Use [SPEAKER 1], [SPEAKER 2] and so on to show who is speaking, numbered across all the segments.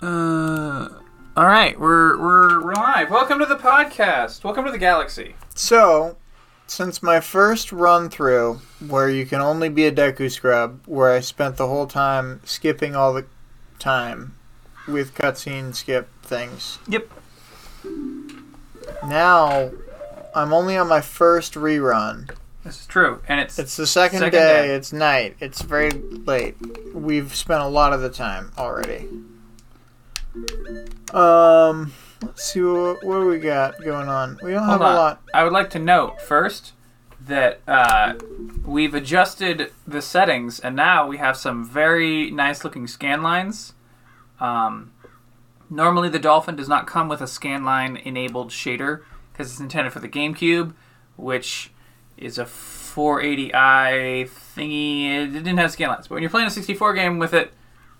[SPEAKER 1] Uh, all right, we're we're we're live. Welcome to the podcast. Welcome to the galaxy.
[SPEAKER 2] So, since my first run through, where you can only be a Deku scrub, where I spent the whole time skipping all the time with cutscene skip things.
[SPEAKER 1] Yep.
[SPEAKER 2] Now, I'm only on my first rerun.
[SPEAKER 1] This is true, and it's
[SPEAKER 2] It's the second,
[SPEAKER 1] Second
[SPEAKER 2] day,
[SPEAKER 1] day.
[SPEAKER 2] It's night. It's very late. We've spent a lot of the time already. Um, let's see what, what we got going on. We don't have
[SPEAKER 1] hold
[SPEAKER 2] a lot.
[SPEAKER 1] I would like to note first that uh, we've adjusted the settings, and now we have some very nice looking scan lines. Um, normally, the Dolphin does not come with a scan line enabled shader because it's intended for the GameCube, which is a 480i thingy. It didn't have scan lines, but when you're playing a 64 game with it,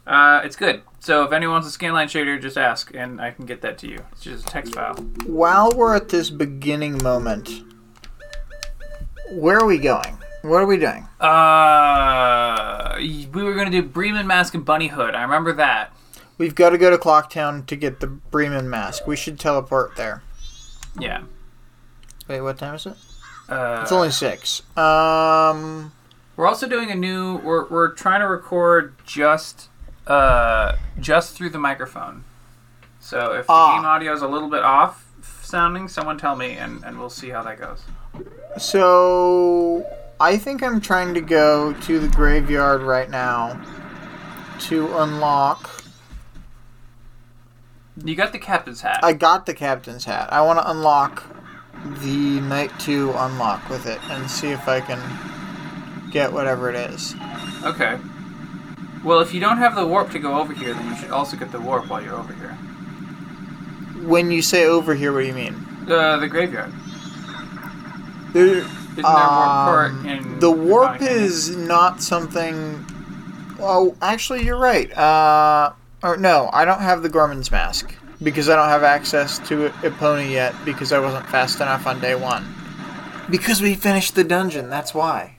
[SPEAKER 1] uh, it's good. So if anyone wants a scanline shader, just ask, and I can get that to you. It's just a text file.
[SPEAKER 2] While we're at this beginning moment, where are we going? What are we doing?
[SPEAKER 1] Uh, we were gonna do Bremen Mask and Bunny Hood. I remember that.
[SPEAKER 2] We've got to go to Clocktown to get the Bremen mask. We should teleport there.
[SPEAKER 1] Yeah.
[SPEAKER 2] Wait, what time is it?
[SPEAKER 1] Uh,
[SPEAKER 2] It's only six. Um,
[SPEAKER 1] we're also doing a new. We're we're trying to record just uh just through the microphone. So if the
[SPEAKER 2] Ah.
[SPEAKER 1] game audio is a little bit off sounding, someone tell me, and and we'll see how that goes.
[SPEAKER 2] so I think I'm trying to go to the graveyard right now to unlock.
[SPEAKER 1] You got the captain's hat.
[SPEAKER 2] I got the captain's hat. I want to unlock the night two unlock with it and see if I can get whatever it is.
[SPEAKER 1] Okay. Well, if you don't have the warp to go over here, then you should also get the warp while you're over here.
[SPEAKER 2] When you say over here, what do you mean?
[SPEAKER 1] Uh, the graveyard.
[SPEAKER 2] There,
[SPEAKER 1] Isn't there warp
[SPEAKER 2] Um,
[SPEAKER 1] in
[SPEAKER 2] the warp is not something. Oh, actually, you're right. Uh, or no, I don't have the Gorman's mask because I don't have access to Epona yet because I wasn't fast enough on day one. Because we finished the dungeon, that's why.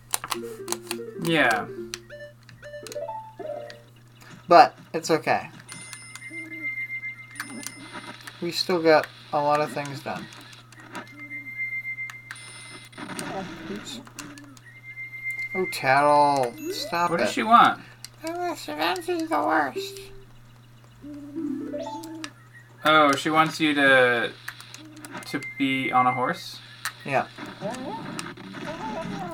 [SPEAKER 1] Yeah.
[SPEAKER 2] But it's okay. We still got a lot of things done. Oops. Oh, Tatl, stop
[SPEAKER 1] What
[SPEAKER 2] it.
[SPEAKER 1] does she want?
[SPEAKER 2] Oh, this event is the worst.
[SPEAKER 1] Oh, she wants you to to be on a horse.
[SPEAKER 2] Yeah.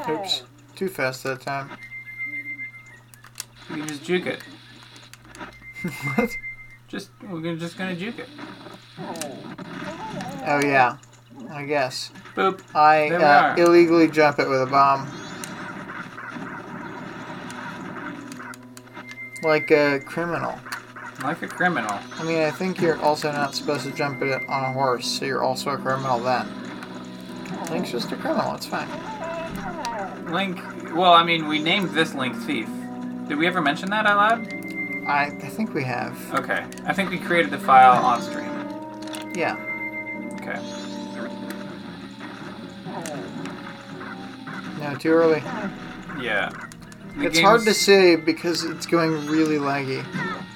[SPEAKER 2] Oops. Too fast that time.
[SPEAKER 1] You can just juke it.
[SPEAKER 2] what?
[SPEAKER 1] Just we're gonna, just gonna juke it.
[SPEAKER 2] Oh, yeah. I guess.
[SPEAKER 1] Boop.
[SPEAKER 2] I
[SPEAKER 1] There we
[SPEAKER 2] uh,
[SPEAKER 1] are.
[SPEAKER 2] illegally jump it with a bomb. Like a criminal.
[SPEAKER 1] Like a criminal.
[SPEAKER 2] I mean, I think you're also not supposed to jump it on a horse, so you're also a criminal then. Link's just a criminal, it's fine.
[SPEAKER 1] Link. Well, I mean, we named this Link Thief. Did we ever mention that out loud?
[SPEAKER 2] I, I think we have.
[SPEAKER 1] Okay. I think we created the file on stream.
[SPEAKER 2] Yeah.
[SPEAKER 1] Okay.
[SPEAKER 2] No, too early.
[SPEAKER 1] Yeah. The
[SPEAKER 2] It's hard to say because it's going really laggy.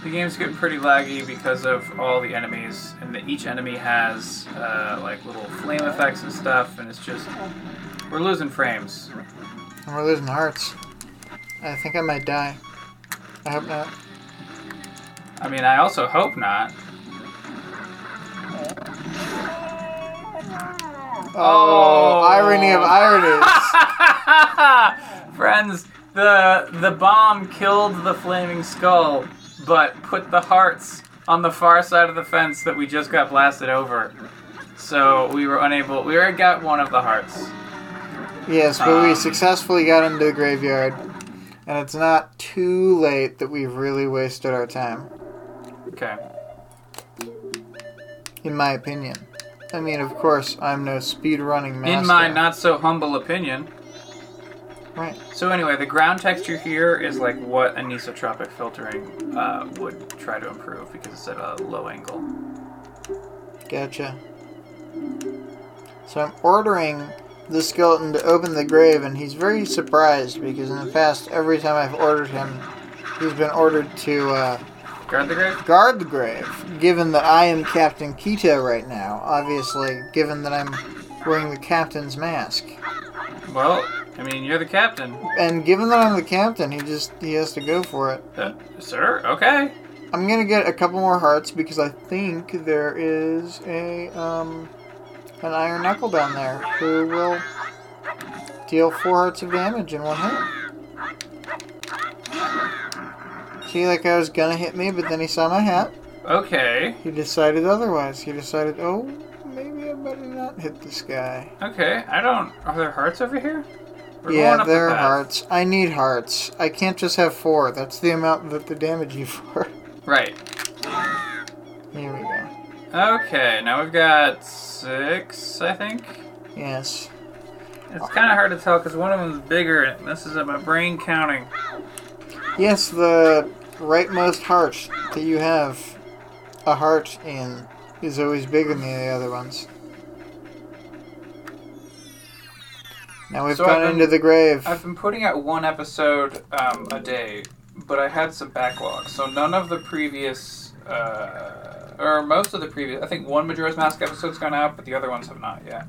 [SPEAKER 1] The game's getting pretty laggy because of all the enemies, and that each enemy has uh, like little flame effects and stuff, and it's just we're losing frames.
[SPEAKER 2] And we're losing hearts. I think I might die. I hope not.
[SPEAKER 1] I mean, I also hope not.
[SPEAKER 2] Oh, irony of ironies.
[SPEAKER 1] Friends, the the bomb killed the flaming skull, but put the hearts on the far side of the fence that we just got blasted over. So we were unable. We already got one of the hearts.
[SPEAKER 2] yes, but we
[SPEAKER 1] Um,
[SPEAKER 2] successfully got into the graveyard. And it's not too late that we've really wasted our time,
[SPEAKER 1] Okay.
[SPEAKER 2] in my opinion. I mean, of course, I'm no speedrunning master.
[SPEAKER 1] In my not so humble opinion.
[SPEAKER 2] Right.
[SPEAKER 1] So anyway, the ground texture here is like what anisotropic filtering uh, would try to improve because it's at a low angle.
[SPEAKER 2] Gotcha. So I'm ordering the skeleton to open the grave, and he's very surprised because in the past, every time I've ordered him, he's been ordered to uh,
[SPEAKER 1] Guard the grave.
[SPEAKER 2] Guard the grave. Given that I am Captain Keeta right now, obviously, given that I'm wearing the captain's mask.
[SPEAKER 1] Well, I mean, you're the captain.
[SPEAKER 2] And given that I'm the captain, he just he has to go for it.
[SPEAKER 1] Uh, sir, okay.
[SPEAKER 2] I'm gonna get a couple more hearts because I think there is a um an iron knuckle down there who will deal four hearts of damage in one hit. See, like I was gonna hit me, but then he saw my hat.
[SPEAKER 1] Okay.
[SPEAKER 2] He decided otherwise. He decided, oh, maybe I better not hit this guy.
[SPEAKER 1] Okay. I don't. Are there hearts over here? We're
[SPEAKER 2] yeah,
[SPEAKER 1] the
[SPEAKER 2] there are hearts. I need hearts. I can't just have four. That's the amount that they damage you for.
[SPEAKER 1] Right.
[SPEAKER 2] Here we go.
[SPEAKER 1] Okay. Now we've got six, I think.
[SPEAKER 2] Yes.
[SPEAKER 1] It's kind of hard to tell because one of them's bigger and this is at my brain counting.
[SPEAKER 2] Yes, the rightmost heart that you have a heart in is always bigger than the other ones. Now we've
[SPEAKER 1] So
[SPEAKER 2] gone
[SPEAKER 1] been-
[SPEAKER 2] into the grave.
[SPEAKER 1] I've been putting out one episode um, a day, but I had some backlog, so none of the previous, uh, or most of the previous, I think one Majora's Mask episode's gone out, but the other ones have not yet.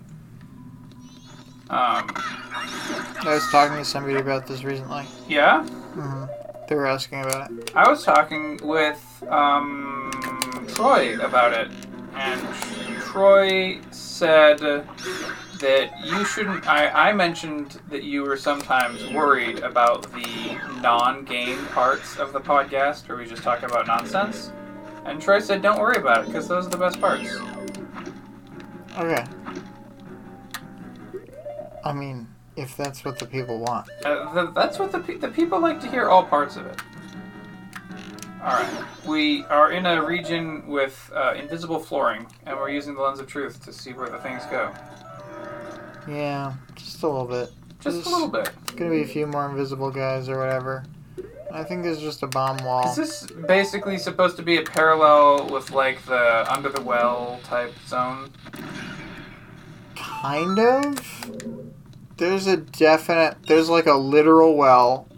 [SPEAKER 1] Um,
[SPEAKER 2] I was talking to somebody about this recently.
[SPEAKER 1] yeah,
[SPEAKER 2] hmm They were asking about it.
[SPEAKER 1] I was talking with um, Troy about it, and Troy said that you shouldn't. I, I mentioned that you were sometimes worried about the non game parts of the podcast where we just talk about nonsense. And Troy said, don't worry about it because those are the best parts.
[SPEAKER 2] Okay. I mean, if that's what the people want.
[SPEAKER 1] Uh, th- that's what the, pe- the people like to hear all parts of it. Alright, we are in a region with uh, invisible flooring, and we're using the lens of truth to see where the things go.
[SPEAKER 2] Yeah, just a little bit.
[SPEAKER 1] Just
[SPEAKER 2] Just-
[SPEAKER 1] a little bit.
[SPEAKER 2] Gonna be a few more invisible guys or whatever. I think there's just a bomb wall.
[SPEAKER 1] Is this basically supposed to be a parallel with like the under the well type zone?
[SPEAKER 2] Kind of. There's a definite. There's like a literal well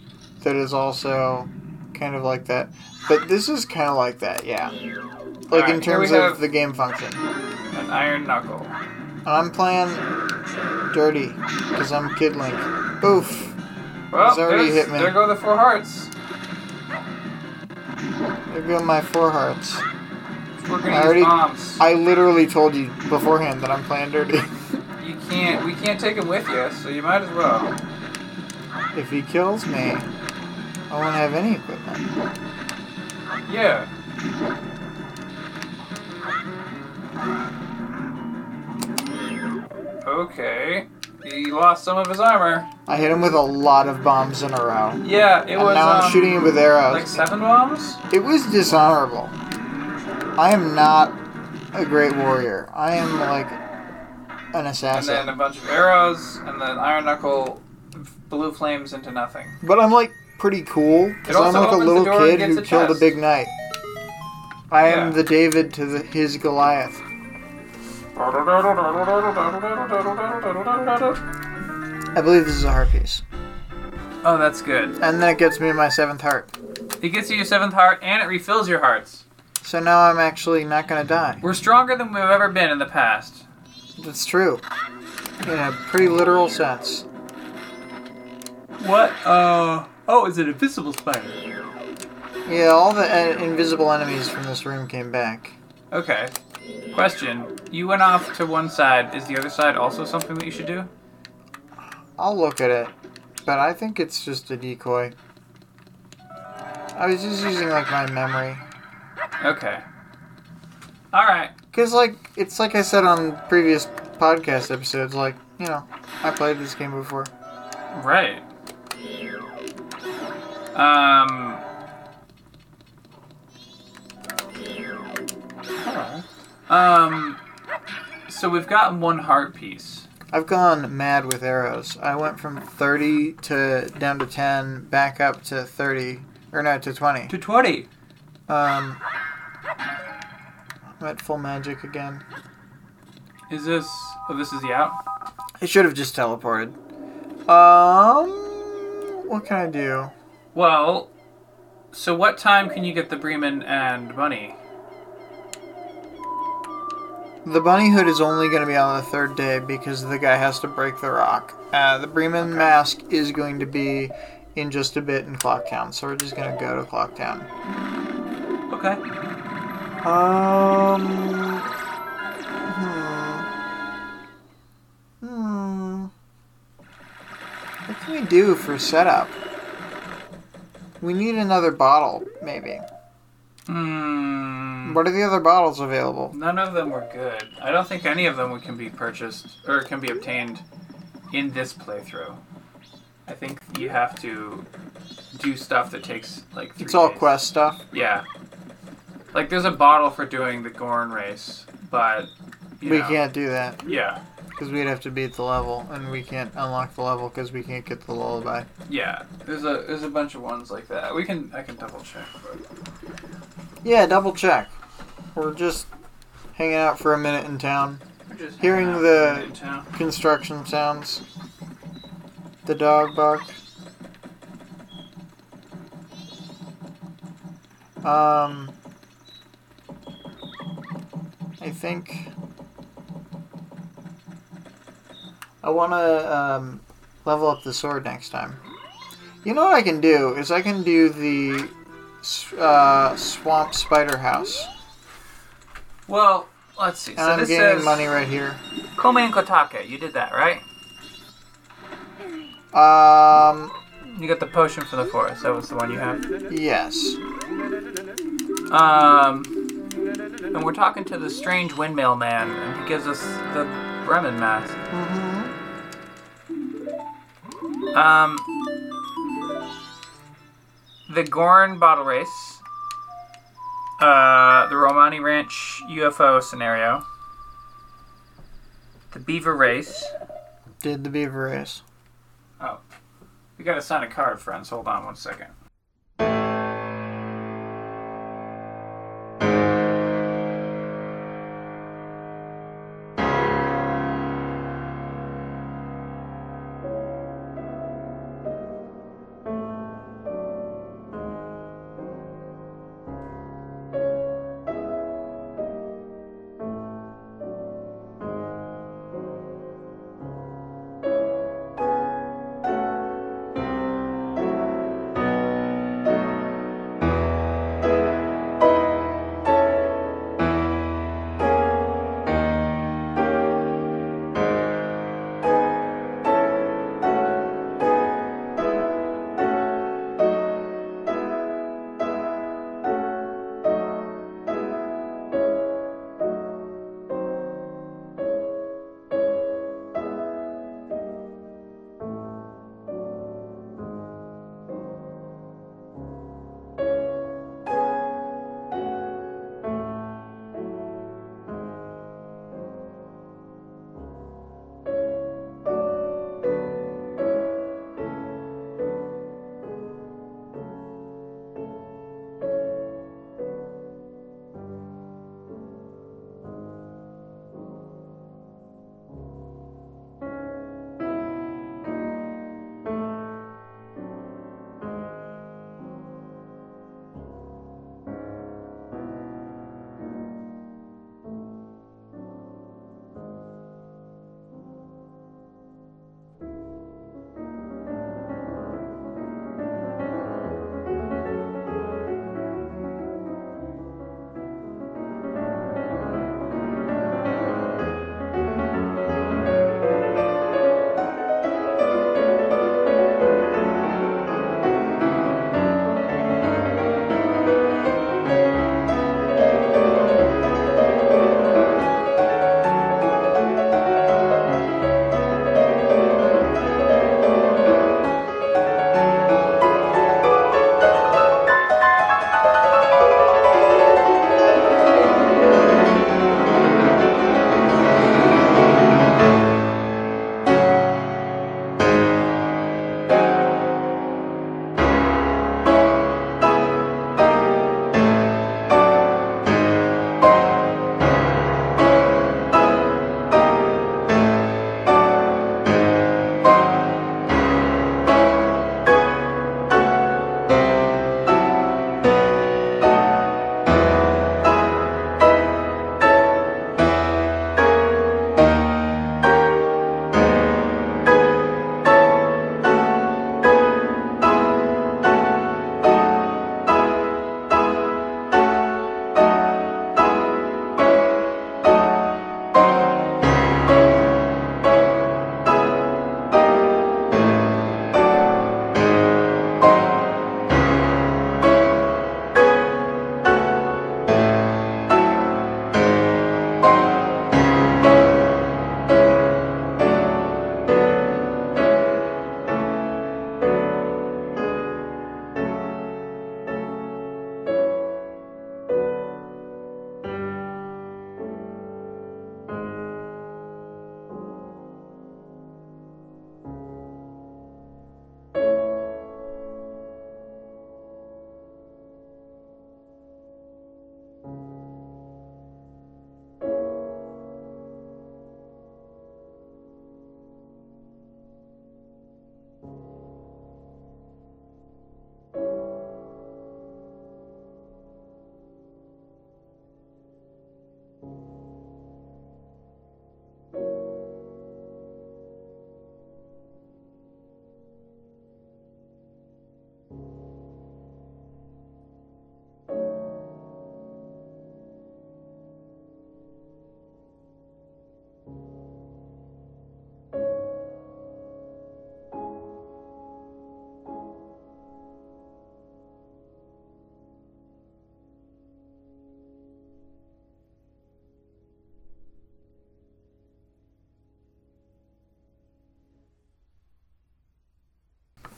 [SPEAKER 2] that is also kind of like that. But this is kind of like that, yeah. Like
[SPEAKER 1] Alright,
[SPEAKER 2] in terms of the game function.
[SPEAKER 1] An iron knuckle.
[SPEAKER 2] I'm playing dirty because I'm Kid Link. Oof.
[SPEAKER 1] Well,
[SPEAKER 2] He's already hit me.
[SPEAKER 1] there go the four hearts.
[SPEAKER 2] There go my four hearts.
[SPEAKER 1] We're gonna
[SPEAKER 2] I already-
[SPEAKER 1] bombs.
[SPEAKER 2] I literally told you beforehand that I'm playing dirty.
[SPEAKER 1] Can't. We can't take him with you, so you might as well.
[SPEAKER 2] if he kills me, I won't have any equipment.
[SPEAKER 1] Yeah. Okay. He lost some of his armor.
[SPEAKER 2] I hit him with a lot of bombs in a row.
[SPEAKER 1] Yeah, it
[SPEAKER 2] And
[SPEAKER 1] was.
[SPEAKER 2] now I'm
[SPEAKER 1] um,
[SPEAKER 2] shooting him with arrows.
[SPEAKER 1] Like seven bombs.
[SPEAKER 2] It was dishonorable. I am not a great warrior. I am like an
[SPEAKER 1] And then a bunch of arrows, and then Iron Knuckle blew flames into nothing.
[SPEAKER 2] But I'm like pretty cool because I'm like a little kid who
[SPEAKER 1] a
[SPEAKER 2] killed a big knight. I am
[SPEAKER 1] Yeah.
[SPEAKER 2] the David to the, his Goliath. I believe this is a heart piece.
[SPEAKER 1] Oh, that's good.
[SPEAKER 2] And then it gets me my seventh heart.
[SPEAKER 1] It gets you your seventh heart, and it refills your hearts.
[SPEAKER 2] So now I'm actually not gonna die.
[SPEAKER 1] We're stronger than we've ever been in the past.
[SPEAKER 2] That's true. In a pretty literal sense.
[SPEAKER 1] What? Uh. Oh, it's an invisible spider.
[SPEAKER 2] Yeah, all the uh, invisible enemies from this room came back.
[SPEAKER 1] Okay. Question. You went off to one side. Is the other side also something that you should do?
[SPEAKER 2] I'll look at it, but I think it's just a decoy. I was just using like my memory.
[SPEAKER 1] Okay. Alright.
[SPEAKER 2] Cause like it's like I said on previous podcast episodes, like you know, I played this game before.
[SPEAKER 1] Right. Um. Um. So we've gotten one heart piece.
[SPEAKER 2] I've gone mad with arrows. I went from thirty to down to ten, back up to thirty, or no, to twenty.
[SPEAKER 1] To 20.
[SPEAKER 2] Um, I'm at full magic again.
[SPEAKER 1] Is this. Oh, this is the out?
[SPEAKER 2] I should have just teleported. Um, what can I do?
[SPEAKER 1] Well, So what time can you get the Bremen and Bunny?
[SPEAKER 2] The bunny hood is only going to be on the third day because the guy has to break the rock. Uh, the Bremen
[SPEAKER 1] Okay.
[SPEAKER 2] mask is going to be in just a bit in Clocktown, so we're just going to go to Clocktown.
[SPEAKER 1] Okay.
[SPEAKER 2] Um. Hmm. Hmm. What can we do for setup? We need another bottle, maybe.
[SPEAKER 1] Hmm.
[SPEAKER 2] What are the other bottles available?
[SPEAKER 1] None of them were good. I don't think any of them can be purchased or can be obtained in this playthrough. I think you have to do stuff that takes like three
[SPEAKER 2] It's all
[SPEAKER 1] days.
[SPEAKER 2] quest stuff.
[SPEAKER 1] Yeah. Like there's a bottle for doing the Goron race, but
[SPEAKER 2] We
[SPEAKER 1] know,
[SPEAKER 2] can't do that
[SPEAKER 1] Yeah.
[SPEAKER 2] because we'd have to beat the level, and we can't unlock the level because we can't get the lullaby.
[SPEAKER 1] Yeah. There's a there's a bunch of ones like that. We can I can double check. But
[SPEAKER 2] Yeah, double check. We're just hanging out for a minute in town.
[SPEAKER 1] we're just
[SPEAKER 2] Hearing
[SPEAKER 1] hanging out
[SPEAKER 2] the-
[SPEAKER 1] in town.
[SPEAKER 2] Construction sounds. The dog bark. Um, I think I want to um, level up the sword next time. You know what I can do is I can do the uh, swamp spider house,
[SPEAKER 1] Well, let's see.
[SPEAKER 2] and
[SPEAKER 1] so
[SPEAKER 2] I'm gaining
[SPEAKER 1] says
[SPEAKER 2] money right here.
[SPEAKER 1] Koume and Kotake. You did that, right?
[SPEAKER 2] Um,
[SPEAKER 1] You got the potion for the forest. That was the one you have.
[SPEAKER 2] yes.
[SPEAKER 1] Um, and we're talking to the strange windmill man, and he gives us the Bremen mask.
[SPEAKER 2] hmm
[SPEAKER 1] Um, the Goron bottle race, uh, the Romani Ranch UFO scenario, the Beaver race.
[SPEAKER 2] Did the beaver race.
[SPEAKER 1] Oh, we gotta sign a card, friends. Hold on one second.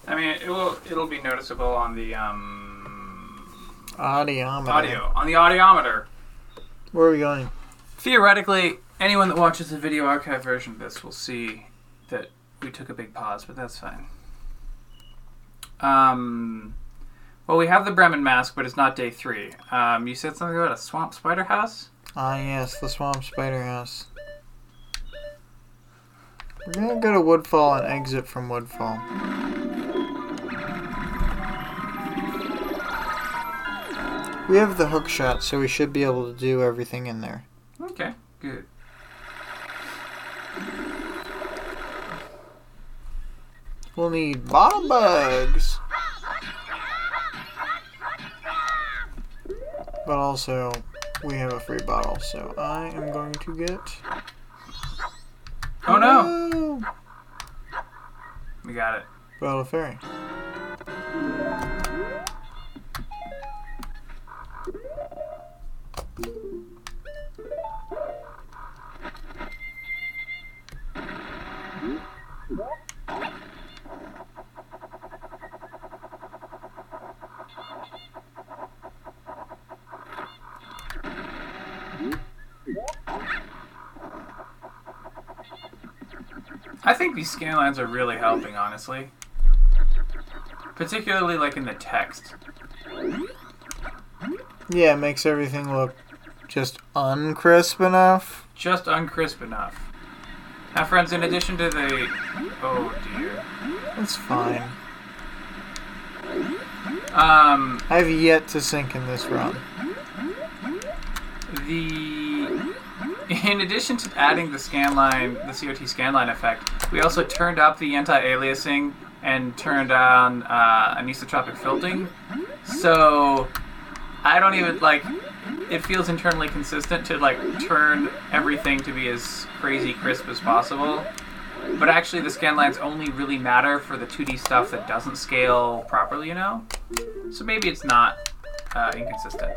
[SPEAKER 1] I mean, it will. It'll be noticeable on the um,
[SPEAKER 2] Audiometer.
[SPEAKER 1] audio on the audiometer.
[SPEAKER 2] Where are we going?
[SPEAKER 1] Theoretically, anyone that watches the video archive version of this will see that we took a big pause, but that's fine. Um, well, we have the Bremen mask, but it's not day three. Um, you said something about a swamp spider house.
[SPEAKER 2] Ah, yes, the Swamp Spider House. We're gonna go to Woodfall and exit from Woodfall. We have the hook shot, so we should be able to do everything in there.
[SPEAKER 1] Okay, good.
[SPEAKER 2] We'll need bottle bugs. But also, we have a free bottle, so I am going to get.
[SPEAKER 1] Oh no, we got it.
[SPEAKER 2] Bottle Fairy.
[SPEAKER 1] These scan lines are really helping, honestly. Particularly like in the text.
[SPEAKER 2] Yeah, it makes everything look just uncrisp enough.
[SPEAKER 1] Just uncrisp enough. Now, friends, in addition to the. Oh dear.
[SPEAKER 2] That's fine.
[SPEAKER 1] Um,
[SPEAKER 2] I've yet to sink in this run.
[SPEAKER 1] the. In addition to adding the scan line, the CRT scanline effect, we also turned up the anti-aliasing and turned on uh, anisotropic filtering. So I don't even like. It feels internally consistent to like turn everything to be as crazy crisp as possible. But actually, the scan lines only really matter for the 2D stuff that doesn't scale properly, you know. So maybe it's not uh, inconsistent.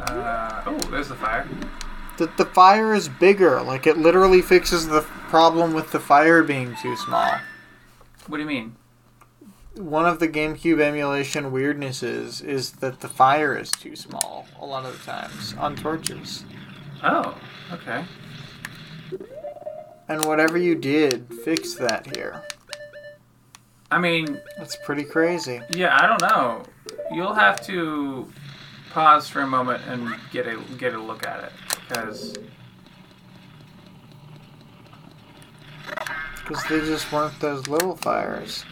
[SPEAKER 1] Uh, oh, there's the fire.
[SPEAKER 2] The, the fire is bigger. Like, it literally fixes the problem with the fire being too small.
[SPEAKER 1] What do you mean?
[SPEAKER 2] One of the GameCube emulation weirdnesses is that the fire is too small a lot of the times on torches.
[SPEAKER 1] Oh, okay.
[SPEAKER 2] And whatever you did, fix that here.
[SPEAKER 1] I mean,
[SPEAKER 2] That's pretty crazy.
[SPEAKER 1] yeah, I don't know. You'll have to pause for a moment and get a get a look at it because
[SPEAKER 2] Because they just weren't those little fires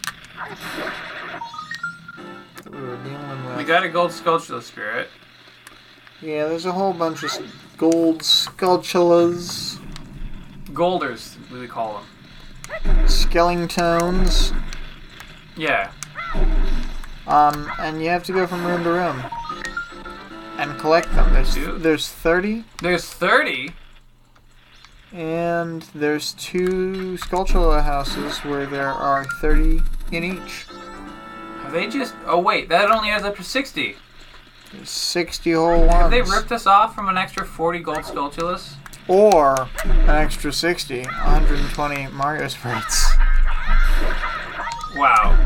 [SPEAKER 2] that we were dealing with.
[SPEAKER 1] we got a gold sculpture spirit.
[SPEAKER 2] yeah, there's a whole bunch of gold Skulltulas,
[SPEAKER 1] Golders, we call them.
[SPEAKER 2] skeletons,
[SPEAKER 1] Yeah.
[SPEAKER 2] um, and you have to go from room to room and collect them. There's
[SPEAKER 1] Dude.
[SPEAKER 2] there's 30,
[SPEAKER 1] There's 30.
[SPEAKER 2] and there's two Skulltula houses where there are 30 in each.
[SPEAKER 1] Have they just? Oh wait, that only adds up to 60.
[SPEAKER 2] There's 60 whole ones.
[SPEAKER 1] Have they ripped us off from an extra 40 gold Skulltulas?
[SPEAKER 2] or an extra 60, 120 Mario sprites.
[SPEAKER 1] Wow.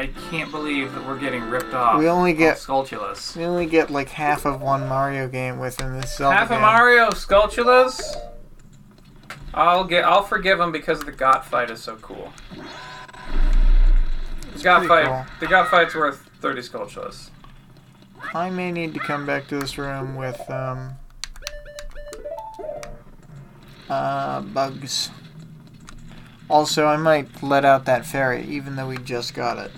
[SPEAKER 1] I can't believe that we're getting ripped off.
[SPEAKER 2] We only get-
[SPEAKER 1] Skulltulas.
[SPEAKER 2] We only get like half of one Mario game within this Zelda
[SPEAKER 1] Half a
[SPEAKER 2] game.
[SPEAKER 1] Mario Skulltulas. I'll get. I'll forgive him because the Goht fight is so cool. The Goht
[SPEAKER 2] pretty
[SPEAKER 1] fight.
[SPEAKER 2] cool.
[SPEAKER 1] The Goht fight's worth 30 Skulltulas.
[SPEAKER 2] I may need to come back to this room with um uh bugs. Also, I might let out that fairy, even though we just got it,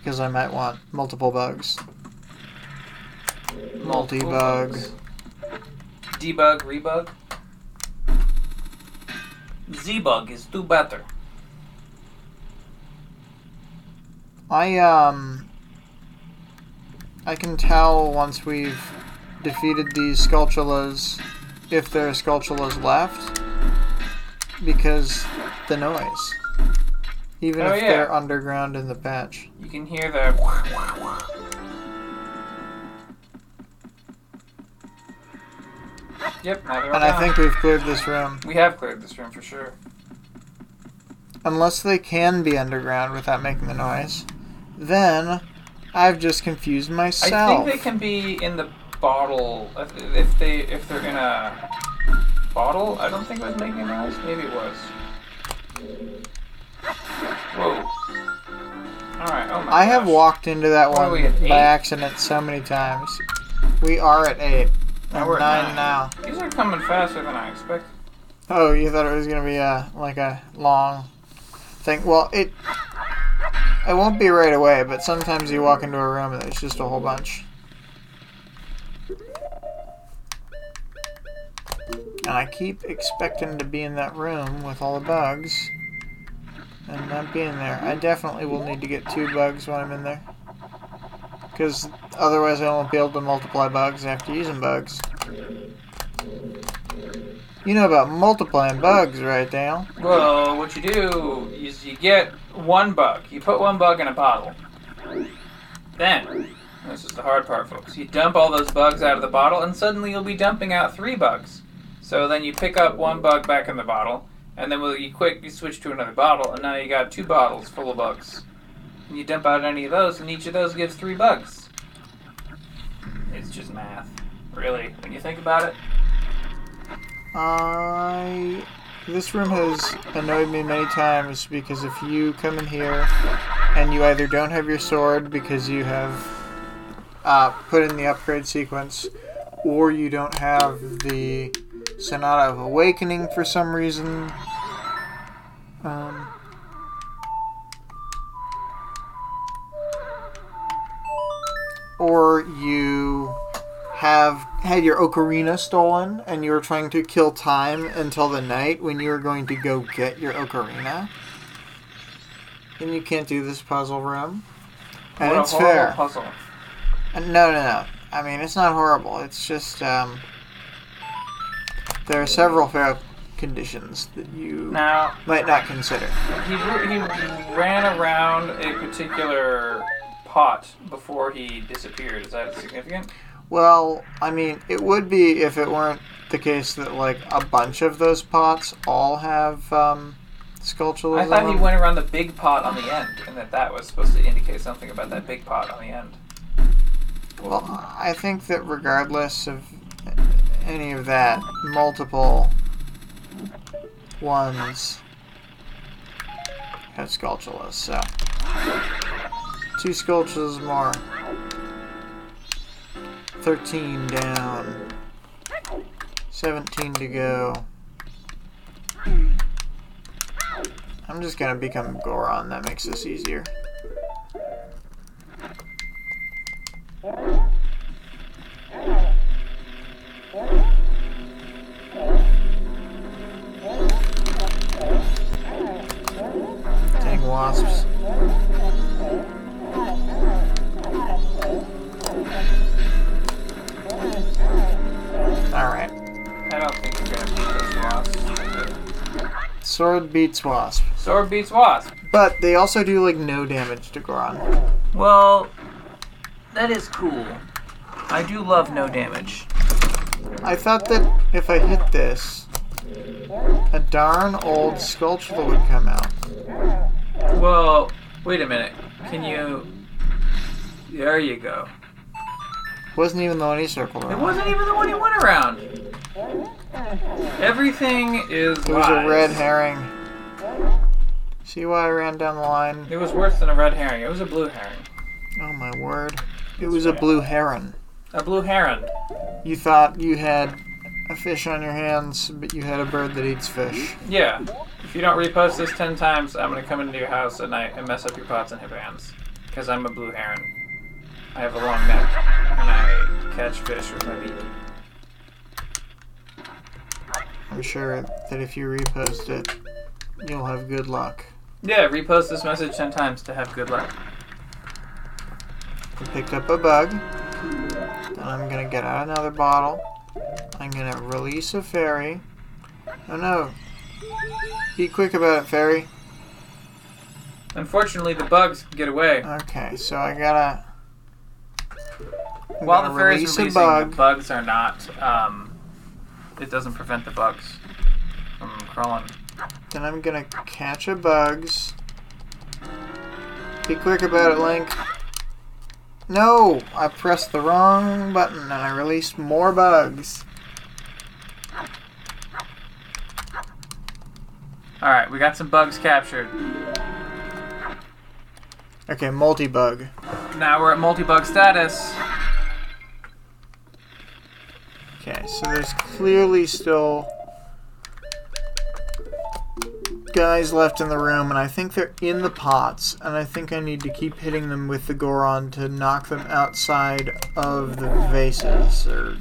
[SPEAKER 2] because I might want multiple bugs. Multi-bug.
[SPEAKER 1] Debug, rebug. Z-bug is do better.
[SPEAKER 2] I um I can tell once we've defeated these Skulltulas if there are Skulltulas left because the noise. Even
[SPEAKER 1] Oh,
[SPEAKER 2] if
[SPEAKER 1] yeah.
[SPEAKER 2] they're underground in the patch.
[SPEAKER 1] You can hear the. Yep, now they're
[SPEAKER 2] And I think we've cleared this room.
[SPEAKER 1] we have cleared this room for sure.
[SPEAKER 2] unless they can be underground without making the noise, then I've just confused myself.
[SPEAKER 1] I think they can be in the bottle if- if they if they're in a bottle. I don't think it was making a noise. Maybe it was. Whoa. Oh my.
[SPEAKER 2] I have
[SPEAKER 1] gosh.
[SPEAKER 2] walked into that
[SPEAKER 1] What are
[SPEAKER 2] one
[SPEAKER 1] we at, eight?
[SPEAKER 2] by accident so many times. We are at eight.
[SPEAKER 1] Now
[SPEAKER 2] I'm
[SPEAKER 1] we're at
[SPEAKER 2] nine,
[SPEAKER 1] nine.
[SPEAKER 2] now.
[SPEAKER 1] These are coming faster than I expected.
[SPEAKER 2] Oh, you thought it was gonna be a like a long thing? Well, it it won't be right away, but sometimes you walk into a room and there's just a whole bunch. And I keep expecting to be in that room with all the bugs and not being there. I definitely will need to get two bugs when I'm in there. Because otherwise I won't be able to multiply bugs after using bugs. You know about multiplying bugs, right, Dale?
[SPEAKER 1] Well, what you do is you get one bug. You put one bug in a bottle. Then, this is the hard part, folks. You dump all those bugs out of the bottle, and suddenly you'll be dumping out three bugs. So then you pick up one bug back in the bottle, and then with you quick you switch to another bottle, and now you got two bottles full of bugs. And you dump out any of those, and each of those gives three bugs. It's just math, really, when you think about it.
[SPEAKER 2] I. This room has annoyed me many times because if you come in here and you either don't have your sword because you have uh, put in the upgrade sequence, or you don't have the Sonata of Awakening for some reason. Um, or you have had your ocarina stolen and you were trying to kill time until the night when you were going to go get your ocarina, And you can't do this puzzle room. And
[SPEAKER 1] what
[SPEAKER 2] it's fair.
[SPEAKER 1] puzzle.
[SPEAKER 2] No, no, no. I mean, it's not horrible. It's just um, there are several fair conditions that you
[SPEAKER 1] Now,
[SPEAKER 2] might not consider.
[SPEAKER 1] he, he ran around a particular pot before he disappeared. Is that significant?
[SPEAKER 2] Well, I mean, it would be if it weren't the case that like a bunch of those pots all have um, sculptures.
[SPEAKER 1] I thought he
[SPEAKER 2] them.
[SPEAKER 1] went around the big pot on the end, and that that was supposed to indicate something about that big pot on the end.
[SPEAKER 2] Well, I think that regardless of any of that, multiple ones have sculptures. So two sculptures more. Thirteen down. Seventeen to go. I'm just gonna become Goron. That makes this easier. Wasps. Alright.
[SPEAKER 1] I don't think you're gonna beat this wasp.
[SPEAKER 2] Sword beats wasp.
[SPEAKER 1] Sword beats wasp.
[SPEAKER 2] But they also do like no damage to Goron.
[SPEAKER 1] Well, that is cool. I do love no damage.
[SPEAKER 2] I thought that if I hit this, a darn old sculpture would come out.
[SPEAKER 1] Well, wait a minute. Can you? There you go.
[SPEAKER 2] Wasn't even the one he circled
[SPEAKER 1] It wasn't even the one he went around. Everything is.
[SPEAKER 2] It was a red herring. See why I ran down the line?
[SPEAKER 1] It was worse than a red herring. It was a blue herring.
[SPEAKER 2] Oh my word. It was a blue heron.
[SPEAKER 1] A blue heron.
[SPEAKER 2] You thought you had a fish on your hands, but you had a bird that eats fish.
[SPEAKER 1] Yeah. If you don't repost this ten times, I'm gonna come into your house at night and mess up your pots and bands. Because I'm a blue heron. I have a long neck, and I catch fish with my beak.
[SPEAKER 2] I'm sure that if you repost it, you'll have good luck.
[SPEAKER 1] Yeah, repost this message ten times to have good luck.
[SPEAKER 2] I picked up a bug. Then I'm gonna get out another bottle. I'm gonna release a fairy. Oh no. Be quick about it, fairy.
[SPEAKER 1] Unfortunately, the bugs get away.
[SPEAKER 2] Okay, so I gotta. I'm
[SPEAKER 1] While the fairy's
[SPEAKER 2] release
[SPEAKER 1] releasing,
[SPEAKER 2] a bug.
[SPEAKER 1] the bugs are not. Um, it doesn't prevent the bugs from crawling.
[SPEAKER 2] Then I'm gonna catch a bugs. Be quick about it, Link. No! I pressed the wrong button and I released more bugs.
[SPEAKER 1] Alright, we got some bugs captured.
[SPEAKER 2] Okay, multi-bug.
[SPEAKER 1] Now we're at multi bug status.
[SPEAKER 2] Okay, so there's clearly still guys left in the room, and I think they're in the pots, and I think I need to keep hitting them with the Goron to knock them outside of the vases or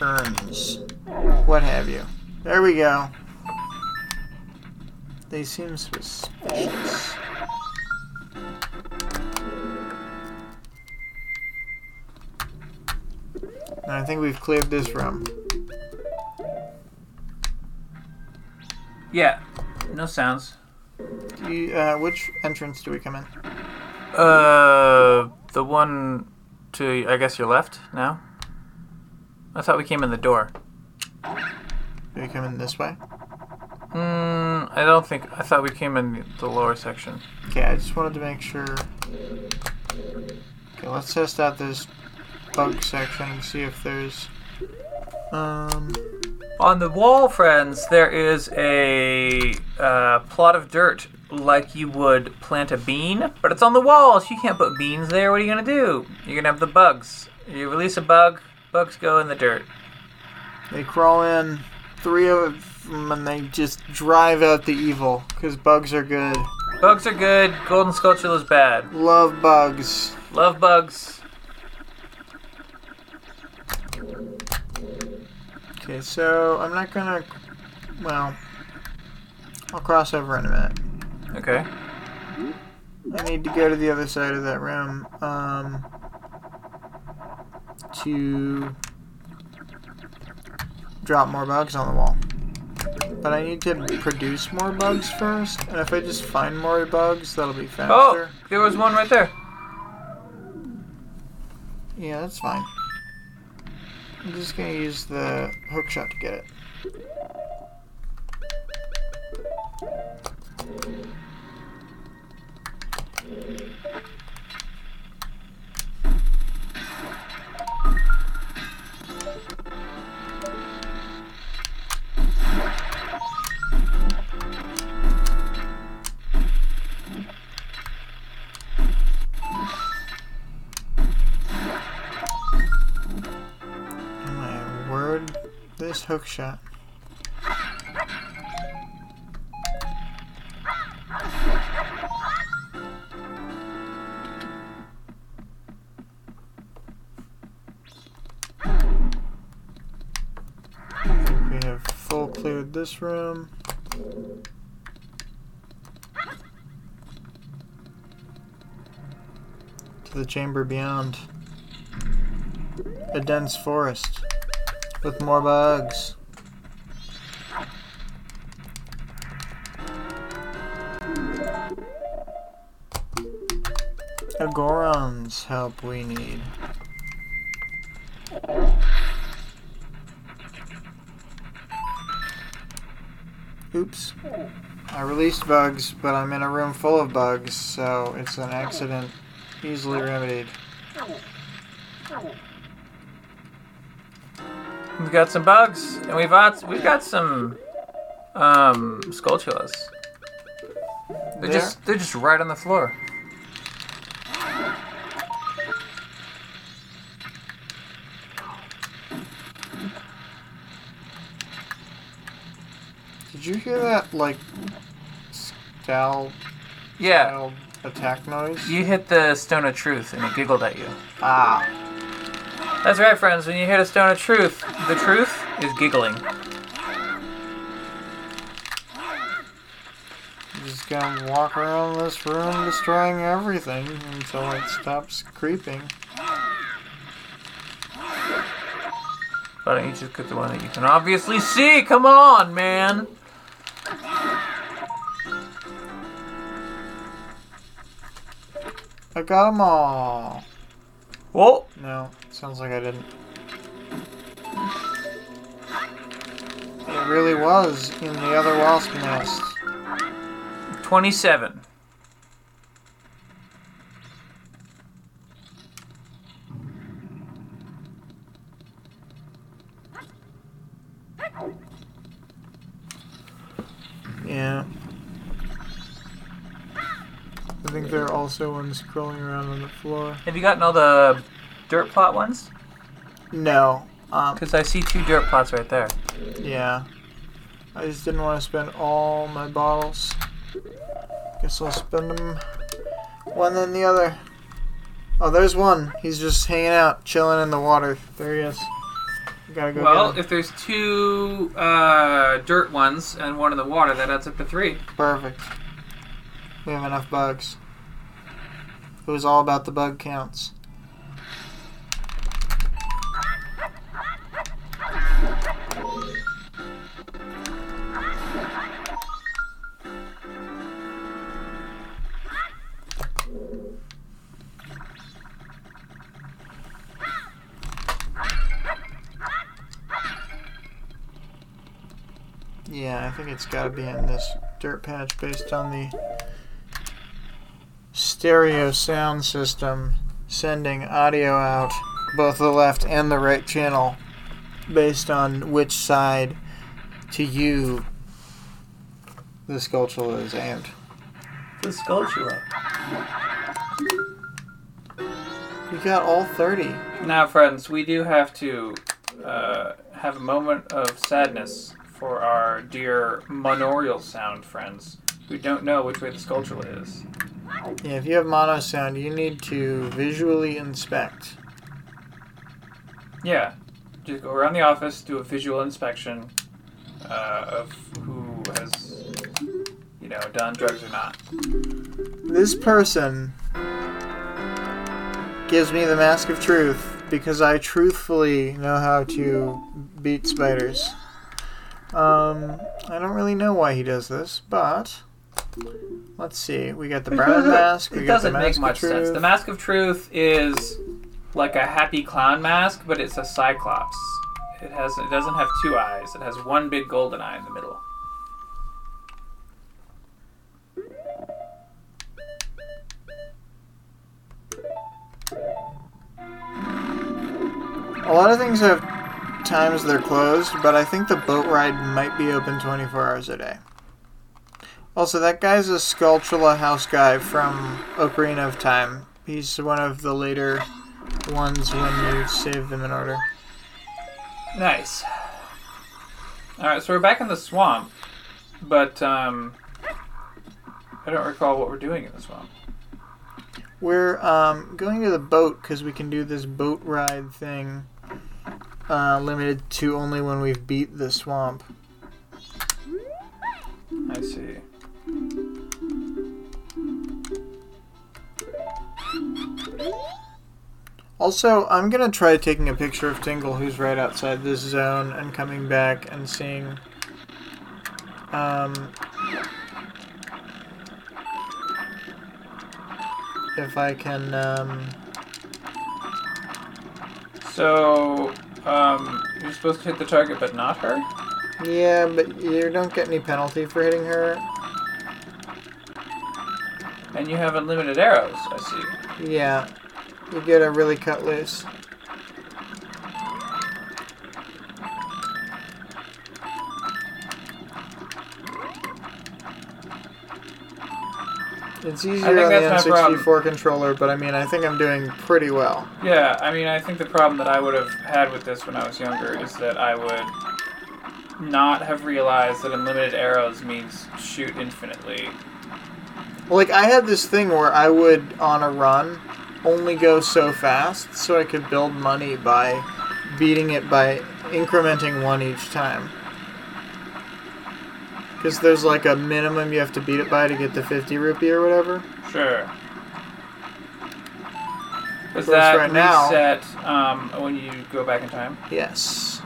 [SPEAKER 2] urns, what have you. There we go. They seem suspicious. And I think we've cleared this room.
[SPEAKER 1] Yeah, no sounds.
[SPEAKER 2] Do you, uh, which entrance do we come in?
[SPEAKER 1] Uh, the one to, I guess, your left now? I thought we came in the door.
[SPEAKER 2] Do we come in this way?
[SPEAKER 1] Hmm, I don't think, I thought we came in the lower section.
[SPEAKER 2] Okay, I just wanted to make sure. Okay, let's test out this bug section and see if there's. Um.
[SPEAKER 1] On the wall, friends, there is a uh, plot of dirt like you would plant a bean, but it's on the wall, so you can't put beans there. What are you going to do? You're going to have the bugs. You release a bug, bugs go in the dirt.
[SPEAKER 2] They crawl in, three of them, and they just drive out the evil. Because bugs are good.
[SPEAKER 1] Bugs are good, golden sculpture is bad.
[SPEAKER 2] Love bugs.
[SPEAKER 1] Love bugs.
[SPEAKER 2] Okay, so I'm not gonna. Well, I'll cross over in a minute.
[SPEAKER 1] Okay.
[SPEAKER 2] I need to go to the other side of that room um, to drop more bugs on the wall. But I need to produce more bugs first, and if I just find more bugs, that'll be faster.
[SPEAKER 1] Oh, there was one right there.
[SPEAKER 2] Yeah, that's fine. I'm just gonna use the hook shot to get it. This hook shot. We have full cleared this room. To the chamber beyond. A dense forest with more bugs. A Goron's help we need. Oops. I released bugs, but I'm in a room full of bugs, so it's an accident easily remedied.
[SPEAKER 1] We've got some bugs, and we've got we've got some um Skulltulas. They're
[SPEAKER 2] There?
[SPEAKER 1] just they're just right on the floor.
[SPEAKER 2] Did you hear that, like, scowl?
[SPEAKER 1] Yeah,
[SPEAKER 2] attack noise?
[SPEAKER 1] you hit the stone of truth, and it giggled at you.
[SPEAKER 2] Ah.
[SPEAKER 1] That's right, friends. When you hit a stone of truth, the truth is giggling.
[SPEAKER 2] I'm just gonna walk around this room destroying everything until it stops creeping.
[SPEAKER 1] Why don't you just get the one that you can obviously see? Come on, man.
[SPEAKER 2] I got them all.
[SPEAKER 1] Whoa.
[SPEAKER 2] No, sounds like I didn't. Really was in the other wasp nest.
[SPEAKER 1] 27.
[SPEAKER 2] Yeah. I think there are also ones crawling around on the floor.
[SPEAKER 1] Have you gotten all the dirt plot ones?
[SPEAKER 2] No. Um,
[SPEAKER 1] Because I see two dirt plots right there.
[SPEAKER 2] yeah. I just didn't want to spend all my bottles. Guess I'll spend them one then the other. Oh, there's one. He's just hanging out, chilling in the water. There he is. Gotta go
[SPEAKER 1] Well, if there's two uh, dirt ones and one in the water, that adds up to three.
[SPEAKER 2] Perfect. We have enough bugs. It was all about the bug counts. Yeah, I think it's got to be in this dirt patch based on the stereo sound system sending audio out both the left and the right channel based on which side to you the Skulltula is aimed.
[SPEAKER 1] The Skulltula.
[SPEAKER 2] You got all 30.
[SPEAKER 1] Now, friends, we do have to uh, have a moment of sadness for our dear monaural sound friends who don't know which way the Skulltula is.
[SPEAKER 2] Yeah, if you have mono sound, you need to visually inspect.
[SPEAKER 1] Yeah, just go around the office, do a visual inspection uh, of who has, you know, done drugs or not.
[SPEAKER 2] This person gives me the mask of truth because I truthfully know how to beat spiders. Um, I don't really know why he does this, but let's see. We got the brown mask.
[SPEAKER 1] It doesn't make
[SPEAKER 2] mask of
[SPEAKER 1] much sense. The Mask of Truth is like a happy clown mask, but it's a cyclops. It has it doesn't have two eyes. It has one big golden eye in the middle.
[SPEAKER 2] A lot of things have times they're closed, but I think the boat ride might be open 24 hours a day. Also, that guy's a Skulltula house guy from Ocarina of Time. He's one of the later ones when you save them in order.
[SPEAKER 1] Nice. All right, so we're back in the swamp, but um, I don't recall what we're doing in the swamp.
[SPEAKER 2] We're um, going to the boat because we can do this boat ride thing, uh, limited to only when we've beat the swamp.
[SPEAKER 1] I see.
[SPEAKER 2] Also, I'm gonna try taking a picture of Tingle, who's right outside this zone, and coming back and seeing. Um, if I can. Um,
[SPEAKER 1] So, um, you're supposed to hit the target, but not her.
[SPEAKER 2] yeah, but you don't get any penalty for hitting her.
[SPEAKER 1] And you have unlimited arrows. I see.
[SPEAKER 2] Yeah, you get a really cut loose. It's easier on the N64 controller, but I mean, I think I'm doing pretty well.
[SPEAKER 1] Yeah, I mean, I think the problem that I would have had with this when I was younger is that I would not have realized that unlimited arrows means shoot infinitely.
[SPEAKER 2] Like, I had this thing where I would, on a run, only go so fast so I could build money by beating it by incrementing one each time. Because there's like a minimum you have to beat it by to get the 50 rupee or whatever.
[SPEAKER 1] Sure. Does that
[SPEAKER 2] right now-
[SPEAKER 1] reset um, when you go back in time?
[SPEAKER 2] Yes.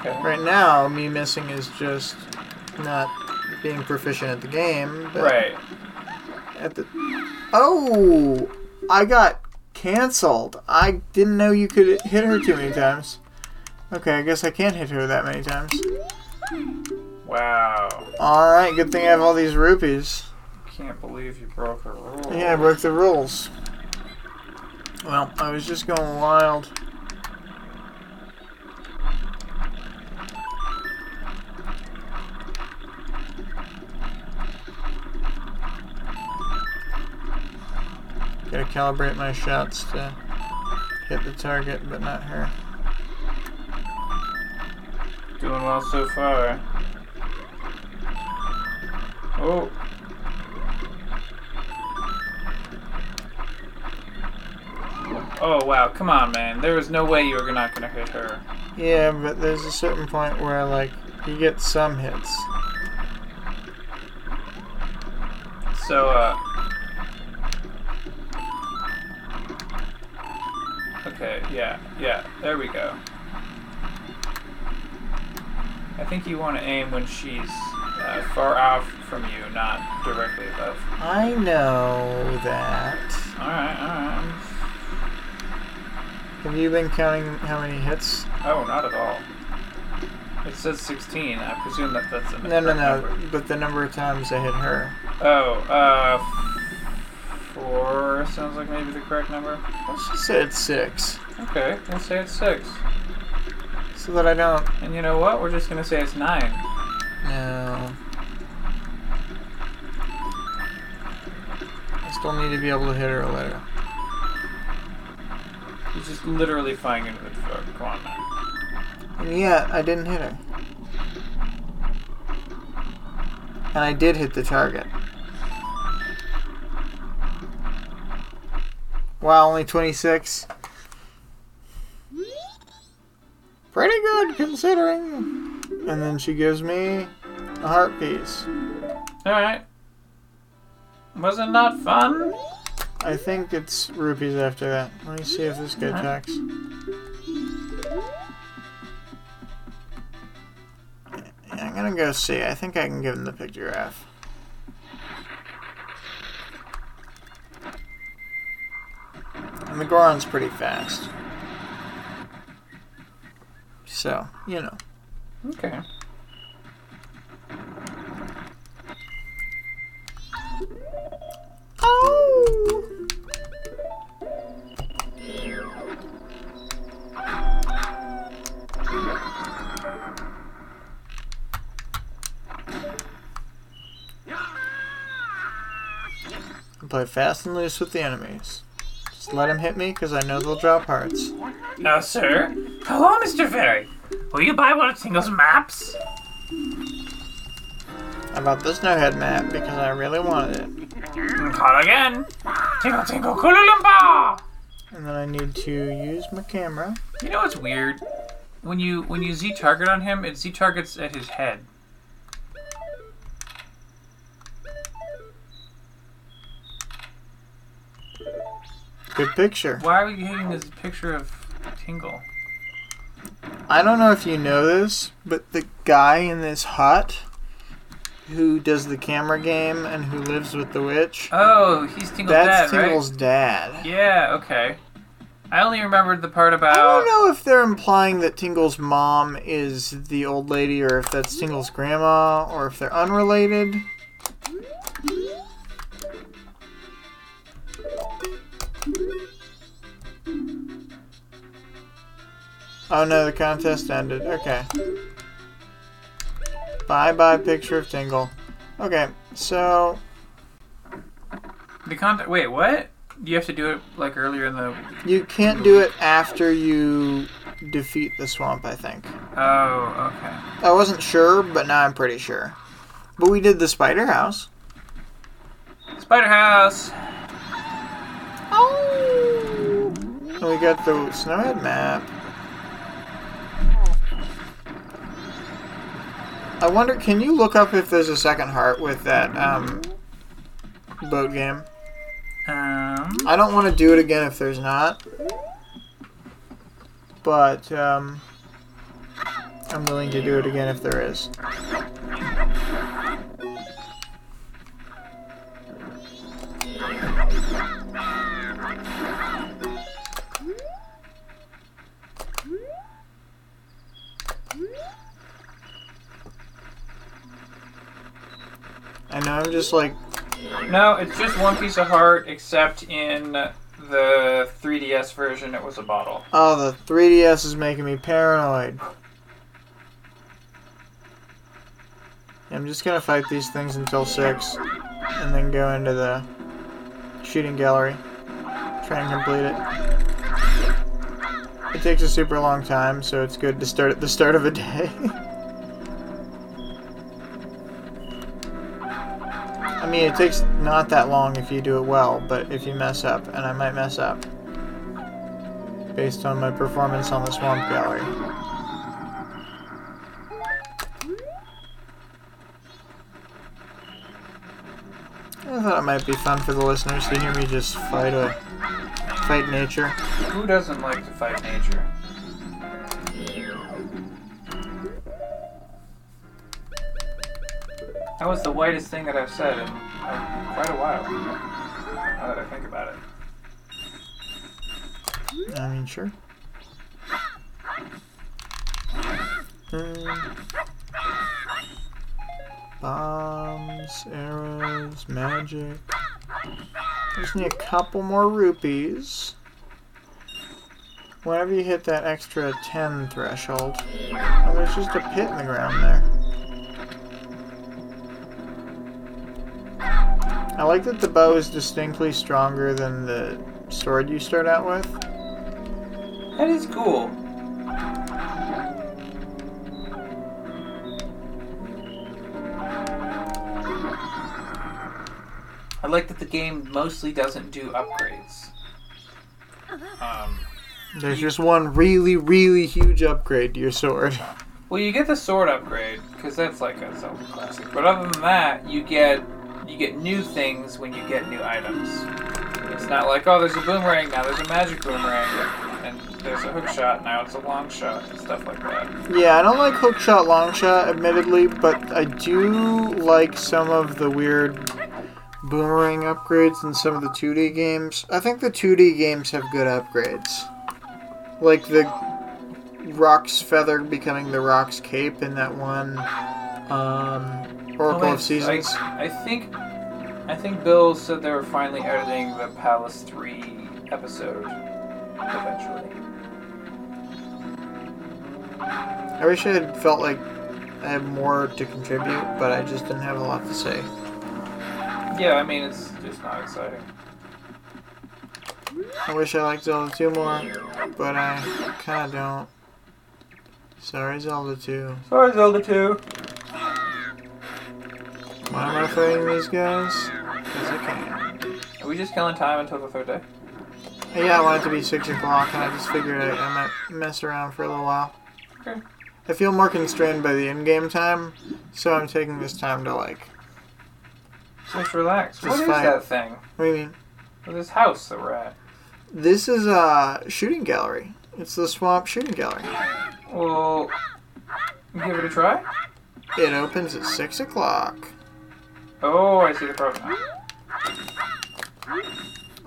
[SPEAKER 1] Okay.
[SPEAKER 2] Right now, me missing is just not being proficient at the game. But
[SPEAKER 1] Right.
[SPEAKER 2] At the oh, I got canceled. I didn't know you could hit her too many times. Okay, I guess I can't hit her that many times.
[SPEAKER 1] Wow.
[SPEAKER 2] Alright, good thing I have all these rupees.
[SPEAKER 1] Can't believe you broke a rule.
[SPEAKER 2] Yeah, I broke the rules. Well, I was just going wild. Gotta calibrate my shots to hit the target, but not her.
[SPEAKER 1] Doing well so far. Oh. Oh wow, come on man. There was no way you were not gonna hit her.
[SPEAKER 2] Yeah, but there's a certain point where, like, you get some hits.
[SPEAKER 1] So, uh. Okay, yeah, yeah, there we go. I think you want to aim when she's uh, far off from you, not directly above.
[SPEAKER 2] I know that.
[SPEAKER 1] Alright, alright.
[SPEAKER 2] Have you been counting how many hits?
[SPEAKER 1] Oh, not at all. It says 16. I presume that that's a
[SPEAKER 2] No, no, no.
[SPEAKER 1] number.
[SPEAKER 2] But the number of times I hit her.
[SPEAKER 1] Oh, uh, four sounds like maybe the correct number.
[SPEAKER 2] Say it's six,
[SPEAKER 1] Okay, we'll say it's six.
[SPEAKER 2] so that I don't.
[SPEAKER 1] And you know what? We're just gonna say it's nine.
[SPEAKER 2] Uh, no. I still need to be able to hit her later.
[SPEAKER 1] He's just literally flying into the fuck. Come on, man.
[SPEAKER 2] And yet, I didn't hit her. And I did hit the target. Wow, only 26. Pretty good considering. And then she gives me a heart piece.
[SPEAKER 1] Alright. Was it not fun?
[SPEAKER 2] I think it's rupees after that. Let me see if this guy talks. I'm gonna go see. I think I can give him the pictograph. And the Goron's pretty fast. So, you know.
[SPEAKER 1] Okay.
[SPEAKER 2] Oh! Play fast and loose with the enemies. Just let them hit me because I know they'll drop hearts.
[SPEAKER 1] No, sir. Hello, Mr. Fairy. Will you buy one of Tingle's maps?
[SPEAKER 2] I bought this Snowhead map because I really wanted it.
[SPEAKER 1] Call again. Tingle, tingle, Kooloo-Limpah!
[SPEAKER 2] And then I need to use my camera.
[SPEAKER 1] You know what's weird? When you when you Z target on him, it Z targets at his head.
[SPEAKER 2] Good picture.
[SPEAKER 1] Why are we hitting this picture of Tingle?
[SPEAKER 2] I don't know if you know this, but the guy in this hut who does the camera game and who lives with the witch,
[SPEAKER 1] Oh, he's Tingle's
[SPEAKER 2] that's
[SPEAKER 1] dad,
[SPEAKER 2] Tingle's dad.
[SPEAKER 1] Yeah. Okay. I only remembered the part about.
[SPEAKER 2] I don't know if they're implying that Tingle's mom is the old lady or if that's Tingle's grandma or if they're unrelated. Oh no, the contest ended. Okay. Bye bye, picture of Tingle. Okay, so
[SPEAKER 1] The content. Wait, what? Do you have to do it like earlier in the.
[SPEAKER 2] you can't do it after you defeat the swamp, I think.
[SPEAKER 1] Oh, okay.
[SPEAKER 2] I wasn't sure, but now I'm pretty sure. But we did the spider house.
[SPEAKER 1] Spider House.
[SPEAKER 2] Oh! And we got the snowhead map. I wonder, can you look up if there's a second heart with that um, boat game?
[SPEAKER 1] Um.
[SPEAKER 2] I don't want to do it again if there's not. But um, I'm willing to do it again if there is. I know I'm just like,
[SPEAKER 1] No, it's just one piece of heart, except in the 3DS version, it was a bottle.
[SPEAKER 2] oh, the 3DS is making me paranoid. I'm just gonna fight these things until 6, and then go into the shooting gallery. Try and complete it. It takes a super long time, so it's good to start at the start of a day. I mean, it takes not that long if you do it well, but if you mess up, and I might mess up, based on my performance on the Swamp Gallery. I thought it might be fun for the listeners to hear me just fight a fight nature.
[SPEAKER 1] Who doesn't like to fight nature? That was the whitest thing that I've said in uh, quite a while. Now that I think about it.
[SPEAKER 2] I mean, sure. Hmm. Bombs, arrows, magic. Just need a couple more rupees. Whenever you hit that extra 10 threshold, oh, there's just a pit in the ground there. I like that the bow is distinctly stronger than the sword you start out with.
[SPEAKER 1] That is cool. I like that the game mostly doesn't do upgrades. Um,
[SPEAKER 2] There's just one really, really huge upgrade to your sword.
[SPEAKER 1] well, you get the sword upgrade because that's like a Zelda classic. But other than that, you get you get new things when you get new items. It's not like oh, there's a boomerang now. There's a magic boomerang, and there's a hook shot now. It's a long shot and stuff like that.
[SPEAKER 2] Yeah, I don't like hookshot, longshot, admittedly, but I do like some of the weird boomerang upgrades in some of the 2D games. I think the 2D games have good upgrades. Like the Roc's Feather becoming the Roc's Cape in that one um, Oracle
[SPEAKER 1] Oh,
[SPEAKER 2] of Seasons.
[SPEAKER 1] I, I think I think Bill said they were finally editing the Palace Three episode eventually.
[SPEAKER 2] I wish I had felt like I had more to contribute, but I just didn't have a lot to say.
[SPEAKER 1] Yeah, I mean it's just not exciting.
[SPEAKER 2] I wish I liked Zelda 2 more, but I kinda don't. Sorry, Zelda 2.
[SPEAKER 1] Sorry, Zelda Two.
[SPEAKER 2] Why am I fighting these guys? Because I can.
[SPEAKER 1] Are we just killing time until the third day?
[SPEAKER 2] Yeah, I want it to be 6 o'clock, and I just figured I, I might mess around for a little while.
[SPEAKER 1] Okay.
[SPEAKER 2] I feel more constrained by the in-game time, so I'm taking this time to, like...
[SPEAKER 1] Just relax.
[SPEAKER 2] Just
[SPEAKER 1] what is
[SPEAKER 2] fine.
[SPEAKER 1] that thing?
[SPEAKER 2] What do you mean?
[SPEAKER 1] Or this house that we're at?
[SPEAKER 2] This is a shooting gallery. It's the Swamp Shooting Gallery.
[SPEAKER 1] Well, give it a try.
[SPEAKER 2] It opens at 6 o'clock.
[SPEAKER 1] Oh, I see the problem.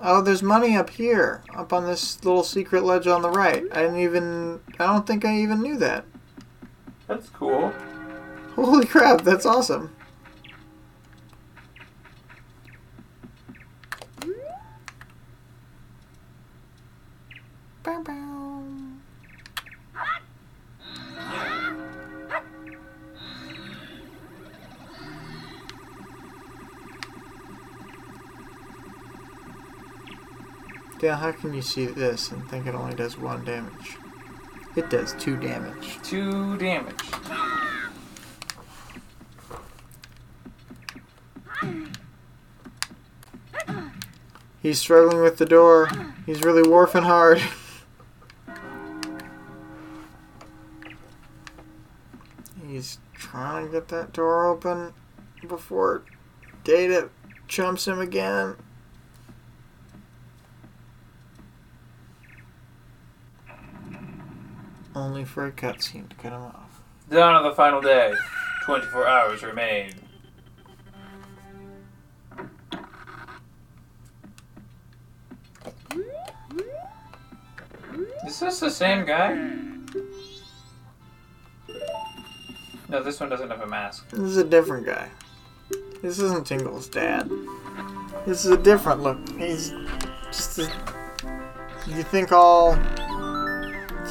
[SPEAKER 2] Oh, there's money up here, up on this little secret ledge on the right. I didn't even. I don't think I even knew that.
[SPEAKER 1] That's cool.
[SPEAKER 2] Holy crap, that's awesome. Bow, bow. Dale, how can you see this and think it only does one damage? It does two damage.
[SPEAKER 1] Two damage.
[SPEAKER 2] He's struggling with the door. He's really warfing hard. He's trying to get that door open before Data chumps him again. Only for a cutscene to cut him off.
[SPEAKER 1] Dawn of the final day. 24 hours remain. Is this the same guy? No, this one doesn't have a mask.
[SPEAKER 2] This is a different guy. This isn't Tingle's dad. This is a different look. He's just a. You think all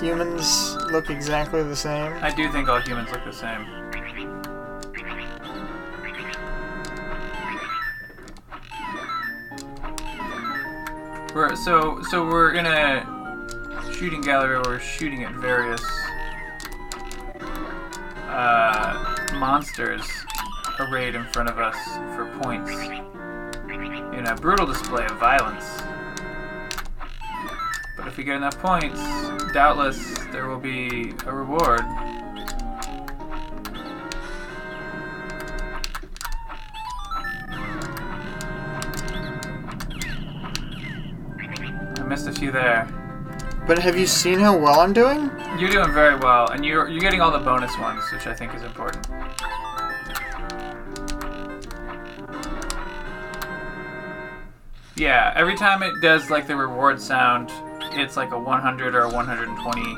[SPEAKER 2] humans look exactly the same?
[SPEAKER 1] I do think all humans look the same. We're, so so we're in a shooting gallery. We're shooting at various uh, monsters arrayed in front of us for points in a brutal display of violence. But if we get enough points, doubtless there will be a reward. I missed a few there.
[SPEAKER 2] But have you seen how well I'm doing?
[SPEAKER 1] You're doing very well, and you're you're getting all the bonus ones, which I think is important. Yeah, every time it does like the reward sound, it's like a 100 or a 120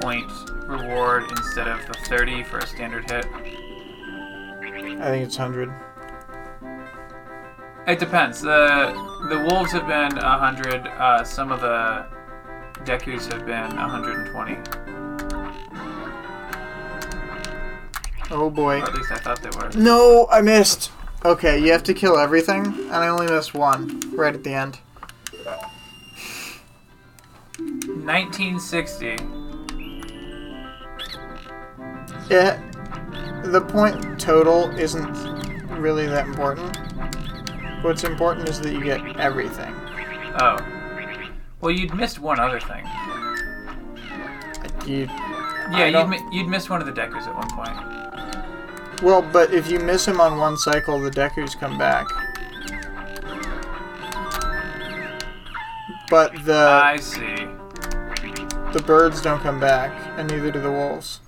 [SPEAKER 1] point reward instead of the 30 for a standard hit.
[SPEAKER 2] I think it's 100.
[SPEAKER 1] It depends. The the wolves have been 100. Uh, some of the Dekus have been 120.
[SPEAKER 2] Oh boy.
[SPEAKER 1] Or at least I thought they were.
[SPEAKER 2] No, I missed. Okay, you have to kill everything, and I only missed one right at the end.
[SPEAKER 1] 1960.
[SPEAKER 2] Yeah, the point total isn't really that important. What's important is that you get everything.
[SPEAKER 1] Oh. Well, you'd missed one other thing.
[SPEAKER 2] You,
[SPEAKER 1] Yeah, you'd, mi- you'd missed one of the Dekus at one point.
[SPEAKER 2] well, but if you miss him on one cycle, the Dekus come back. But the
[SPEAKER 1] I see.
[SPEAKER 2] The birds don't come back, and neither do the wolves.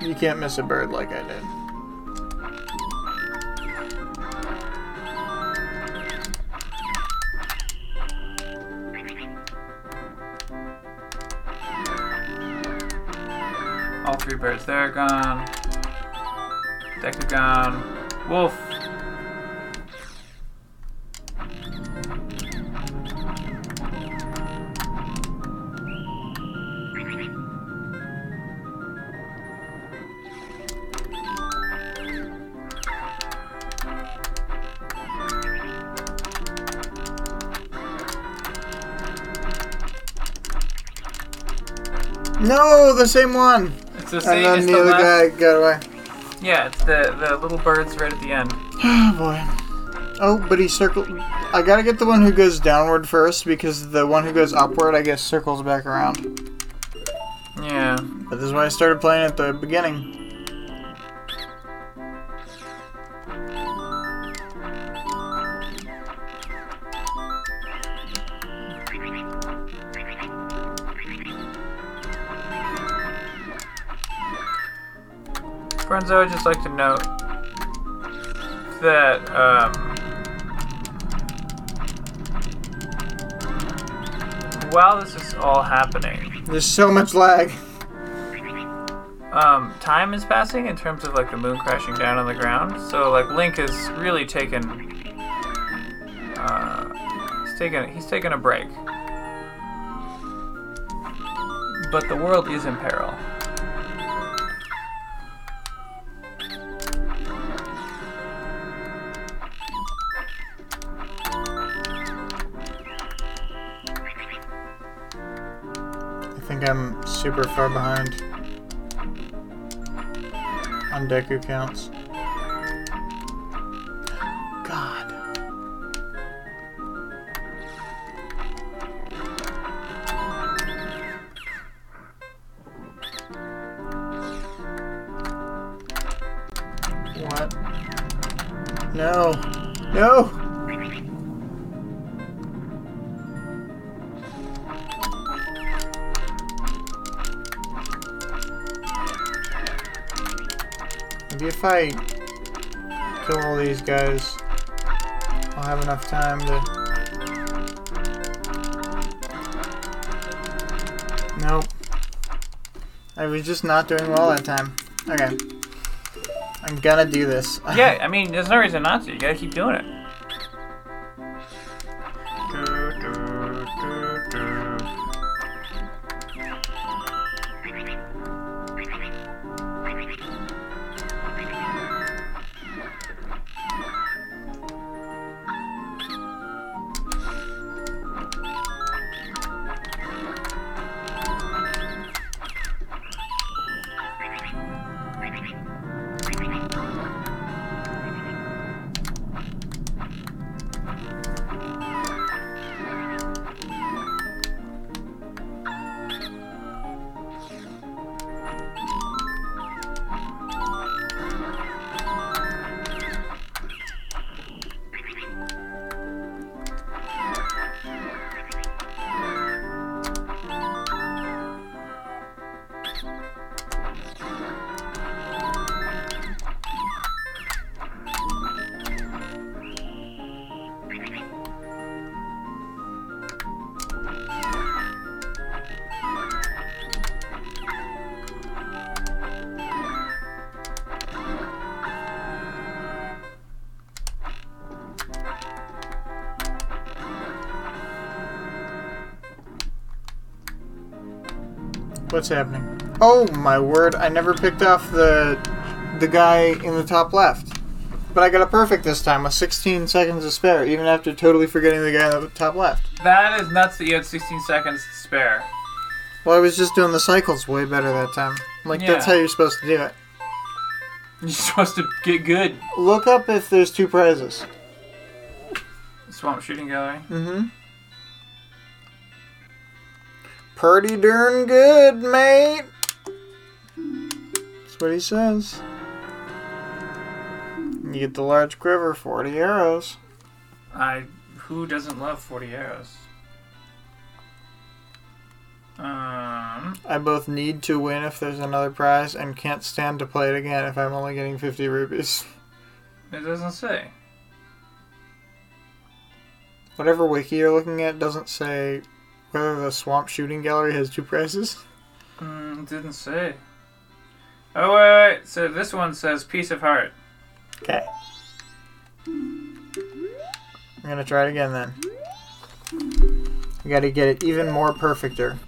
[SPEAKER 2] You can't miss a bird like I did.
[SPEAKER 1] All three birds there are gone. Deku gone. Wolf.
[SPEAKER 2] The same one.
[SPEAKER 1] It's the same.
[SPEAKER 2] And then the
[SPEAKER 1] the
[SPEAKER 2] other guy got away.
[SPEAKER 1] Yeah, it's the the little birds right at the end.
[SPEAKER 2] Oh boy. Oh, but he circled. I gotta get the one who goes downward first because the one who goes upward, I guess, circles back around.
[SPEAKER 1] Yeah.
[SPEAKER 2] But this is why I started playing at the beginning.
[SPEAKER 1] I would just like to note that um, while this is all happening,
[SPEAKER 2] There's so much lag.
[SPEAKER 1] um, time is passing in terms of like the moon crashing down on the ground. So like Link has really taken, uh, he's taken he's taken a break, but the world is in peril.
[SPEAKER 2] Super far behind on Deku counts. God. What? No. No! Maybe if I kill all these guys, I'll have enough time to. Nope. I was just not doing well that time. Okay. I'm gonna do this.
[SPEAKER 1] Yeah, I mean, there's no reason not to. You gotta keep doing it.
[SPEAKER 2] What's happening? Oh my word! I never picked off the the guy in the top left, but I got a perfect this time with 16 seconds to spare, even after totally forgetting the guy in the top left.
[SPEAKER 1] That is nuts that you had 16 seconds to spare.
[SPEAKER 2] Well, I was just doing the cycles way better that time. Like that's how you're supposed to do it.
[SPEAKER 1] You're supposed to get good.
[SPEAKER 2] Look up if there's two prizes.
[SPEAKER 1] Swamp Shooting Gallery.
[SPEAKER 2] Mm-hmm. Pretty darn good, mate. That's what he says. You get the large quiver, 40 arrows.
[SPEAKER 1] I. Who doesn't love 40 arrows? Um.
[SPEAKER 2] I both need to win if there's another prize and can't stand to play it again if I'm only getting 50 rupees.
[SPEAKER 1] It doesn't say.
[SPEAKER 2] Whatever wiki you're looking at doesn't say whether the swamp shooting gallery has two prices?
[SPEAKER 1] Mm, didn't say. Oh, wait, wait. So this one says Piece of Heart.
[SPEAKER 2] Okay. I'm gonna try it again then. I gotta get it even more perfecter.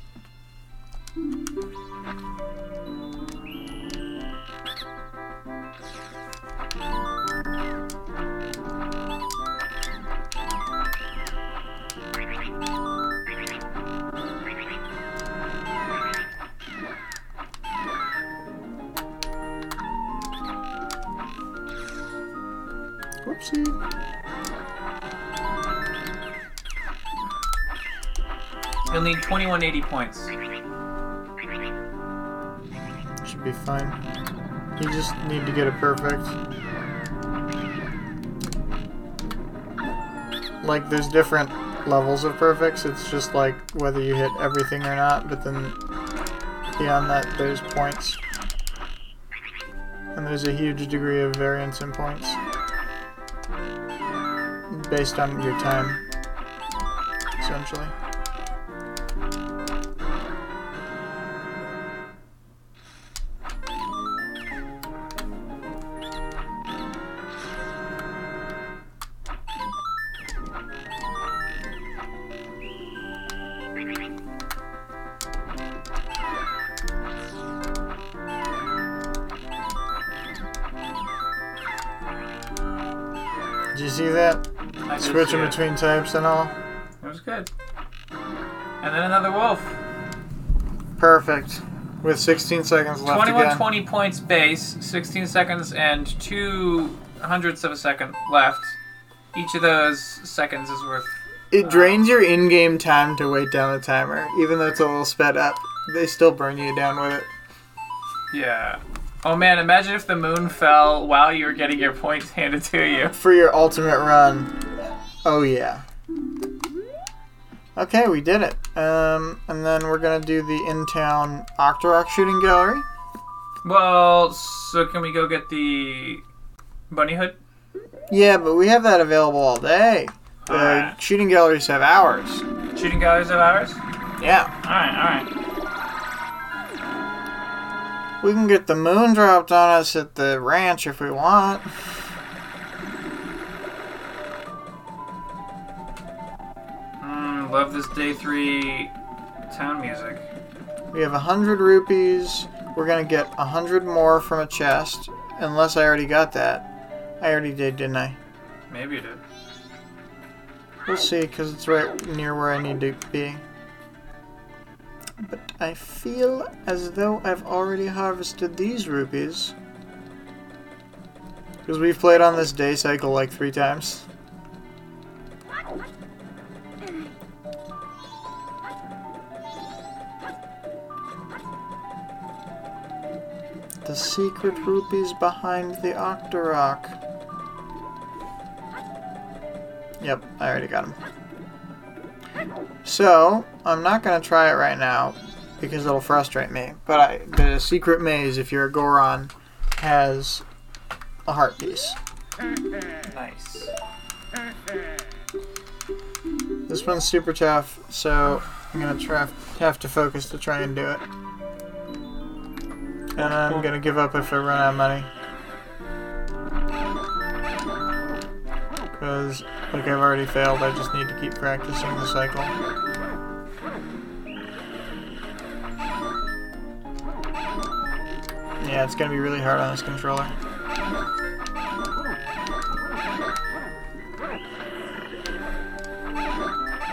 [SPEAKER 1] 180 points.
[SPEAKER 2] Should be fine. You just need to get it perfect. Like, there's different levels of perfects. It's just like whether you hit everything or not, but then beyond that, there's points. And there's a huge degree of variance in points based on your time, essentially. Switching
[SPEAKER 1] it.
[SPEAKER 2] between types and all.
[SPEAKER 1] It was good. And then another wolf.
[SPEAKER 2] Perfect. With 16 seconds left
[SPEAKER 1] 21
[SPEAKER 2] again.
[SPEAKER 1] 20 points base, 16 seconds and two hundredths of a second left. Each of those seconds is worth.
[SPEAKER 2] It uh, drains your in-game time to wait down the timer, even though it's a little sped up. They still burn you down with it.
[SPEAKER 1] Yeah. Oh man, imagine if the moon fell while you were getting your points handed to you.
[SPEAKER 2] For your ultimate run. Oh yeah. Okay, we did it. Um, and then we're gonna do the in-town Octorok shooting gallery.
[SPEAKER 1] Well, so can we go get the bunny hood?
[SPEAKER 2] Yeah, but we have that available all day. The
[SPEAKER 1] Alright.
[SPEAKER 2] shooting galleries have hours.
[SPEAKER 1] Shooting galleries have ours?
[SPEAKER 2] Yeah.
[SPEAKER 1] Alright, alright.
[SPEAKER 2] We can get the moon dropped on us at the ranch if we want.
[SPEAKER 1] Love this day three town music.
[SPEAKER 2] We have a hundred rupees. We're gonna get a hundred more from a chest, unless I already got that. I already did, didn't I?
[SPEAKER 1] Maybe you did.
[SPEAKER 2] We'll see, because it's right near where I need to be. But I feel as though I've already harvested these rupees. Because we've played on this day cycle like three times. The secret rupees behind the Octorok. Yep, I already got them. So, I'm not going to try it right now because it'll frustrate me. But I, the secret maze, if you're a Goron, has a heart piece.
[SPEAKER 1] Nice.
[SPEAKER 2] This one's super tough, so I'm going to try have to focus to try and do it. And I'm to give up if I run out of money. Because, like I've already failed, I just need to keep practicing the cycle. Yeah, it's gonna be really hard on this controller.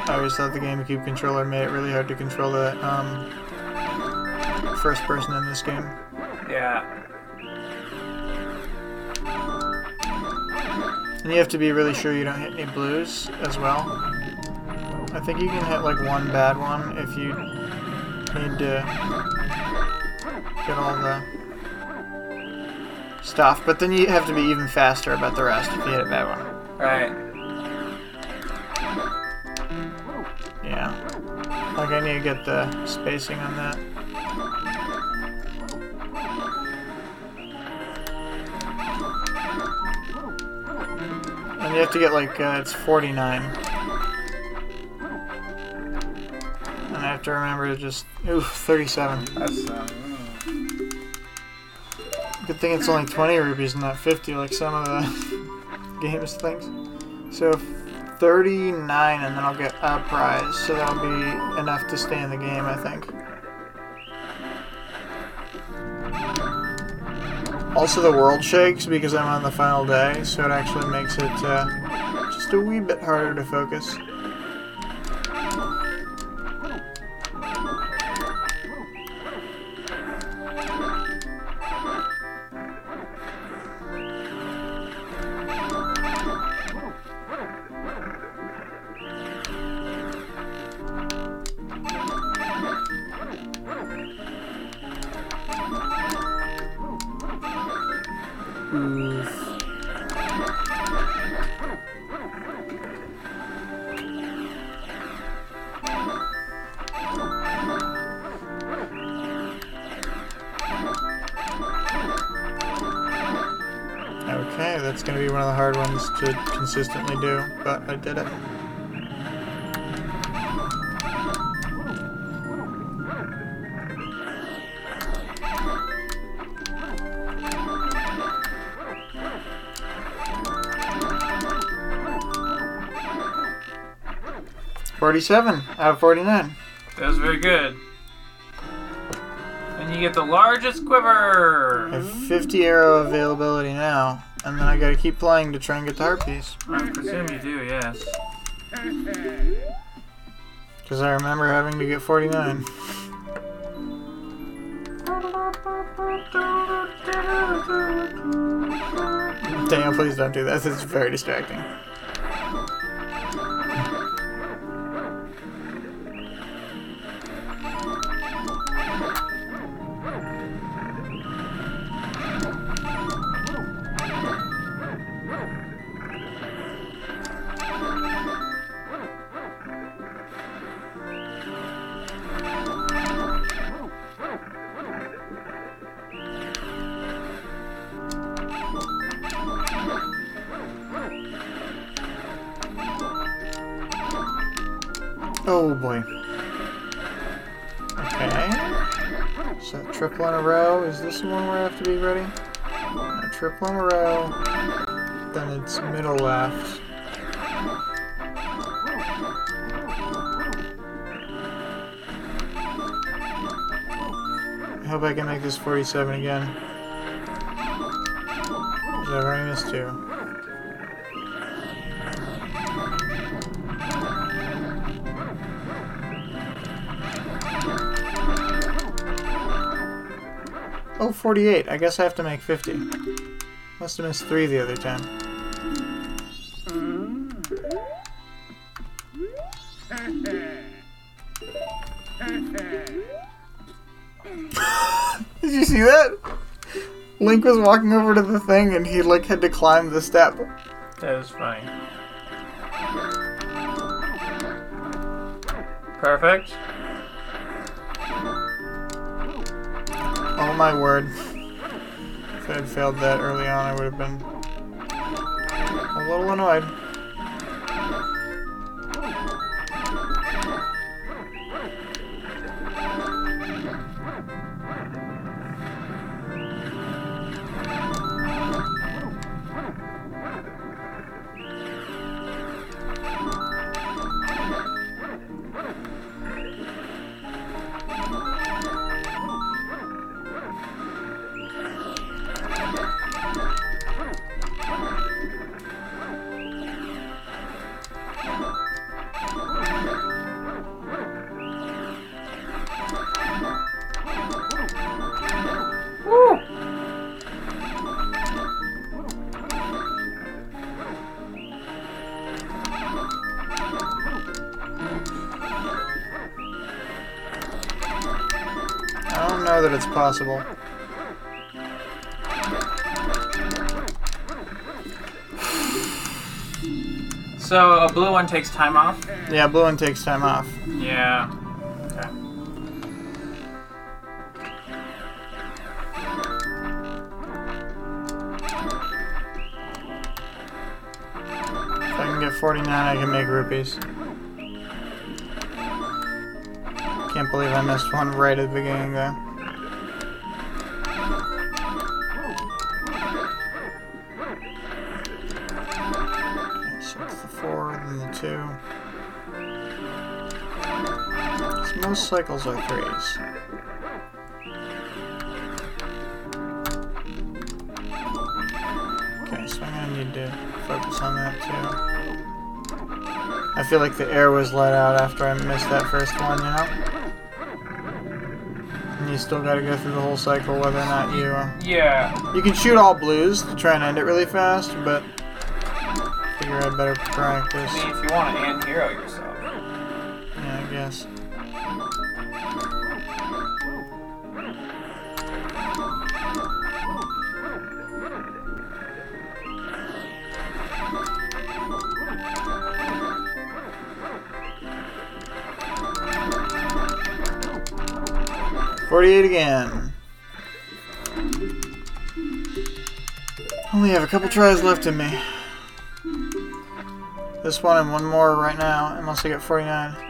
[SPEAKER 2] I always thought the GameCube controller made it really hard to control the um, first person in this game.
[SPEAKER 1] Yeah.
[SPEAKER 2] And you have to be really sure you don't hit any blues as well. I think you can hit like one bad one if you need to get all the stuff, but then you have to be even faster about the rest if you hit a bad one.
[SPEAKER 1] Right.
[SPEAKER 2] Yeah. Like I need to get the spacing on that. And you have to get like, uh, it's 49. And I have to remember to just, oof, 37.
[SPEAKER 1] That's um,
[SPEAKER 2] Good thing it's only 20 rupees and not 50 like some of the games things. So 39 and then I'll get a prize. So that'll be enough to stay in the game, I think. Also, the world shakes because I'm on the final day, so it actually makes it uh, just a wee bit harder to focus. Consistently do, but I did it. Forty-seven out of forty-nine.
[SPEAKER 1] that was very good. And you get the largest
[SPEAKER 2] I
[SPEAKER 1] quiver.
[SPEAKER 2] have 50 arrow availability now, and then I gotta keep playing to try and get the heart piece.
[SPEAKER 1] I presume you do, yes.
[SPEAKER 2] Because I remember having to get 49. Daniel, please don't do that. This is very distracting. It's middle left. I hope I can make this 47 again. I've already missed two. Oh, 48. I guess I have to make 50. Must have missed three the other time. See that? Link was walking over to the thing and he like had to climb the step.
[SPEAKER 1] That was funny. Perfect.
[SPEAKER 2] Oh my word. If I had failed that early on, I would have been a little annoyed. Possible.
[SPEAKER 1] So a blue one takes time off.
[SPEAKER 2] Yeah, blue one takes time off.
[SPEAKER 1] Yeah. Okay.
[SPEAKER 2] If I can get 49, I can make rupees. Can't believe I missed one right at the beginning there. Cycles are 3s. Okay, so I'm gonna need to focus on that too. I feel like the air was let out after I missed that first one, you know? And you still gotta go through the whole cycle whether or not you. Uh,
[SPEAKER 1] Yeah.
[SPEAKER 2] you can shoot all blues to try and end it really fast, but. I figure I'd better practice.
[SPEAKER 1] I mean, if you want to end hero yourself.
[SPEAKER 2] Yeah, I guess. Forty-eight again. Only have a couple tries left in me. This one and one more right now, unless I get 49.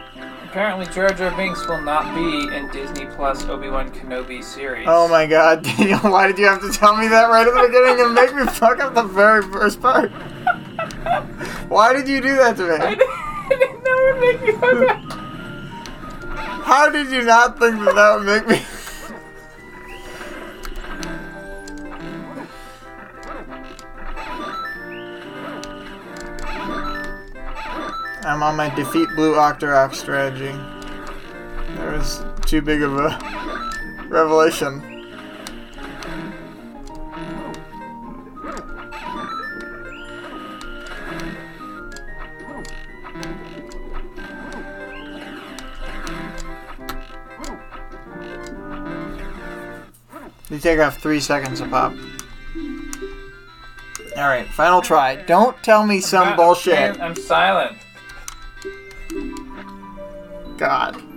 [SPEAKER 1] Apparently, Jar Jar Binks will not be in Disney Plus Obi Wan Kenobi series.
[SPEAKER 2] Oh my god, Daniel, why did you have to tell me that right at the beginning and make me fuck up the very first part? Why did you do that to
[SPEAKER 1] I
[SPEAKER 2] me?
[SPEAKER 1] didn't, I didn't know it would make me fuck up.
[SPEAKER 2] How did you not think that that would make me. I'm on my defeat blue Octorok strategy. That was too big of a revelation. They take off three seconds a pop. Alright, final try. Don't tell me some
[SPEAKER 1] I'm-
[SPEAKER 2] bullshit.
[SPEAKER 1] I'm silent.
[SPEAKER 2] God.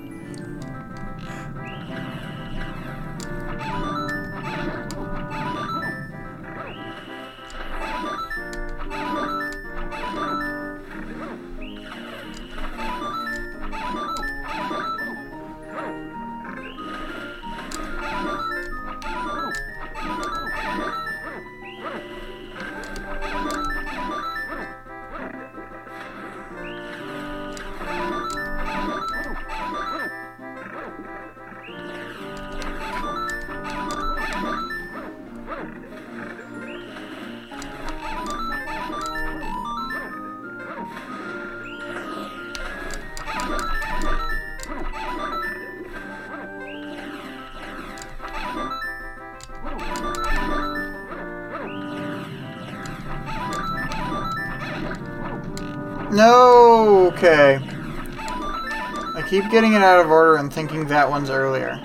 [SPEAKER 2] Getting it out of order and thinking that one's earlier.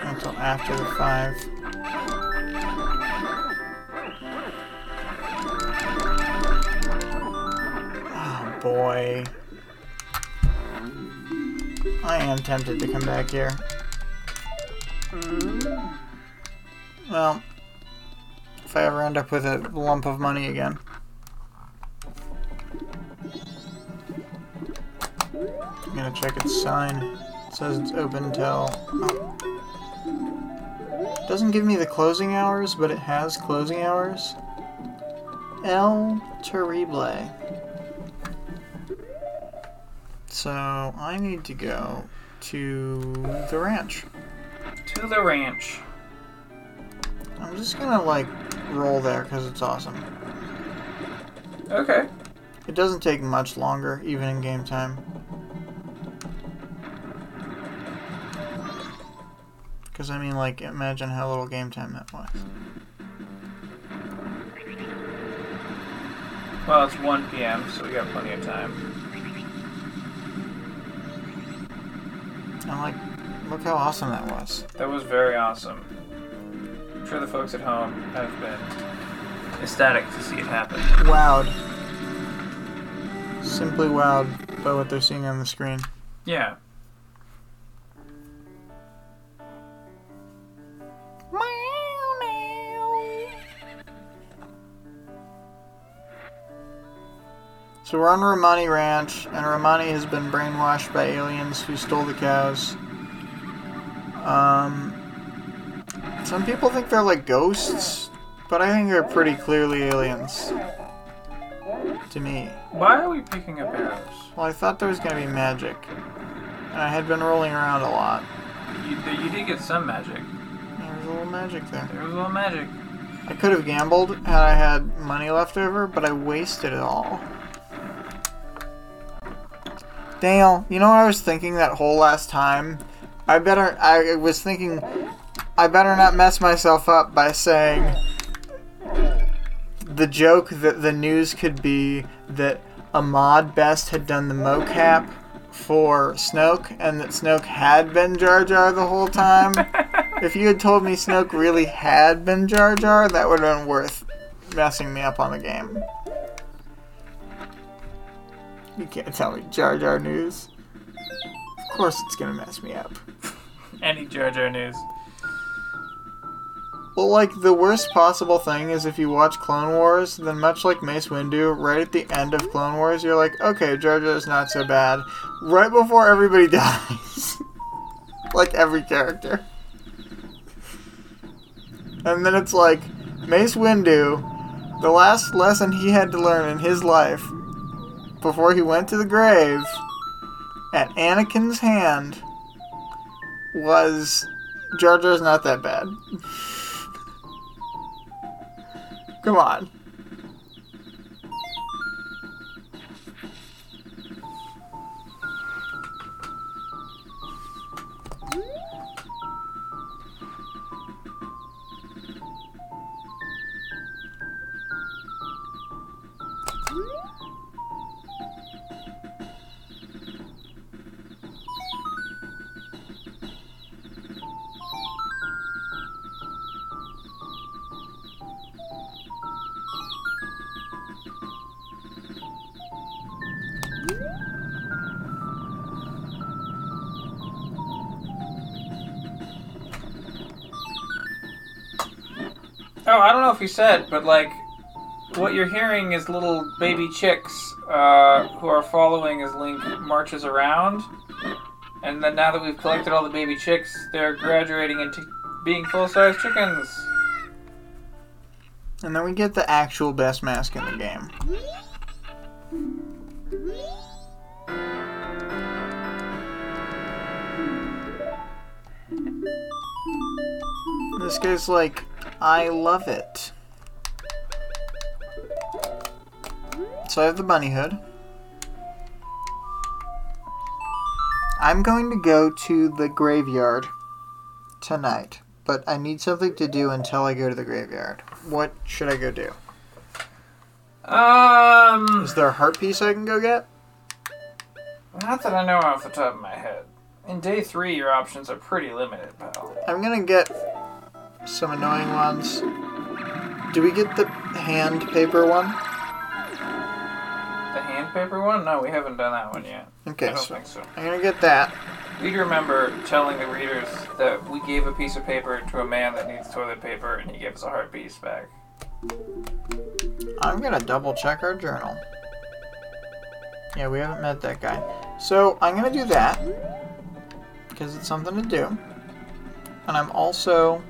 [SPEAKER 2] Until after the five. Oh boy. I am tempted to come back here. Well, if I ever end up with a lump of money again. Gonna check its sign. It says it's open till. Oh. Doesn't give me the closing hours, but it has closing hours. El Terrible. So I need to go to the ranch.
[SPEAKER 1] To the ranch.
[SPEAKER 2] I'm just gonna like roll there because it's awesome.
[SPEAKER 1] Okay.
[SPEAKER 2] It doesn't take much longer, even in game time. Because I mean, like, imagine how little game time that was.
[SPEAKER 1] Well, it's 1 p.m., so we got plenty of time.
[SPEAKER 2] I'm like, look how awesome that was.
[SPEAKER 1] That was very awesome. I'm sure the folks at home have been ecstatic to see it happen.
[SPEAKER 2] Wowed. Simply wowed by what they're seeing on the screen.
[SPEAKER 1] Yeah.
[SPEAKER 2] So we're on Romani Ranch, and Romani has been brainwashed by aliens who stole the cows. Um, some people think they're like ghosts, but I think they're pretty clearly aliens. To me.
[SPEAKER 1] Why are we picking up arrows?
[SPEAKER 2] Well, I thought there was gonna be magic, and I had been rolling around a lot.
[SPEAKER 1] You, you did get some magic.
[SPEAKER 2] There was a little magic there.
[SPEAKER 1] There was a little magic.
[SPEAKER 2] I could have gambled had I had money left over, but I wasted it all. Daniel, you know what I was thinking that whole last time? I better. I was thinking. I better not mess myself up by saying the joke that the news could be that Ahmed Best had done the mocap for Snoke and that Snoke had been Jar Jar the whole time. if you had told me Snoke really had been Jar Jar, that would have been worth messing me up on the game. You can't tell me Jar Jar news. Of course it's gonna mess me up.
[SPEAKER 1] Any Jar Jar news.
[SPEAKER 2] Well, like, the worst possible thing is if you watch Clone Wars, then much like Mace Windu, right at the end of Clone Wars, you're like, okay, Jar Jar's not so bad. Right before everybody dies. like every character. And then it's like, Mace Windu, the last lesson he had to learn in his life before he went to the grave at Anakin's hand was Jar Jar's not that bad. Come on.
[SPEAKER 1] You said, but like, what you're hearing is little baby chicks uh, who are following as Link marches around. And then now that we've collected all the baby chicks, they're graduating into being full-size chickens.
[SPEAKER 2] And then we get the actual best mask in the game. This guy's like, I love it. So I have the bunny hood. I'm going to go to the graveyard tonight, but I need something to do until I go to the graveyard. what should I go do?
[SPEAKER 1] Um,
[SPEAKER 2] Is there a heart piece I can go get?
[SPEAKER 1] not that I know off the top of my head. In day three, your options are pretty limited, pal.
[SPEAKER 2] I'm gonna get some annoying ones. Do we get the hand paper one?
[SPEAKER 1] The hand paper one? No, we haven't done that one yet.
[SPEAKER 2] Okay, I
[SPEAKER 1] don't
[SPEAKER 2] so
[SPEAKER 1] think so.
[SPEAKER 2] I'm gonna get that.
[SPEAKER 1] We'd remember telling the readers that we gave a piece of paper to a man that needs toilet paper, and he gave us a heart piece back.
[SPEAKER 2] I'm gonna double check our journal. Yeah, we haven't met that guy. So I'm gonna do that because it's something to do. And I'm also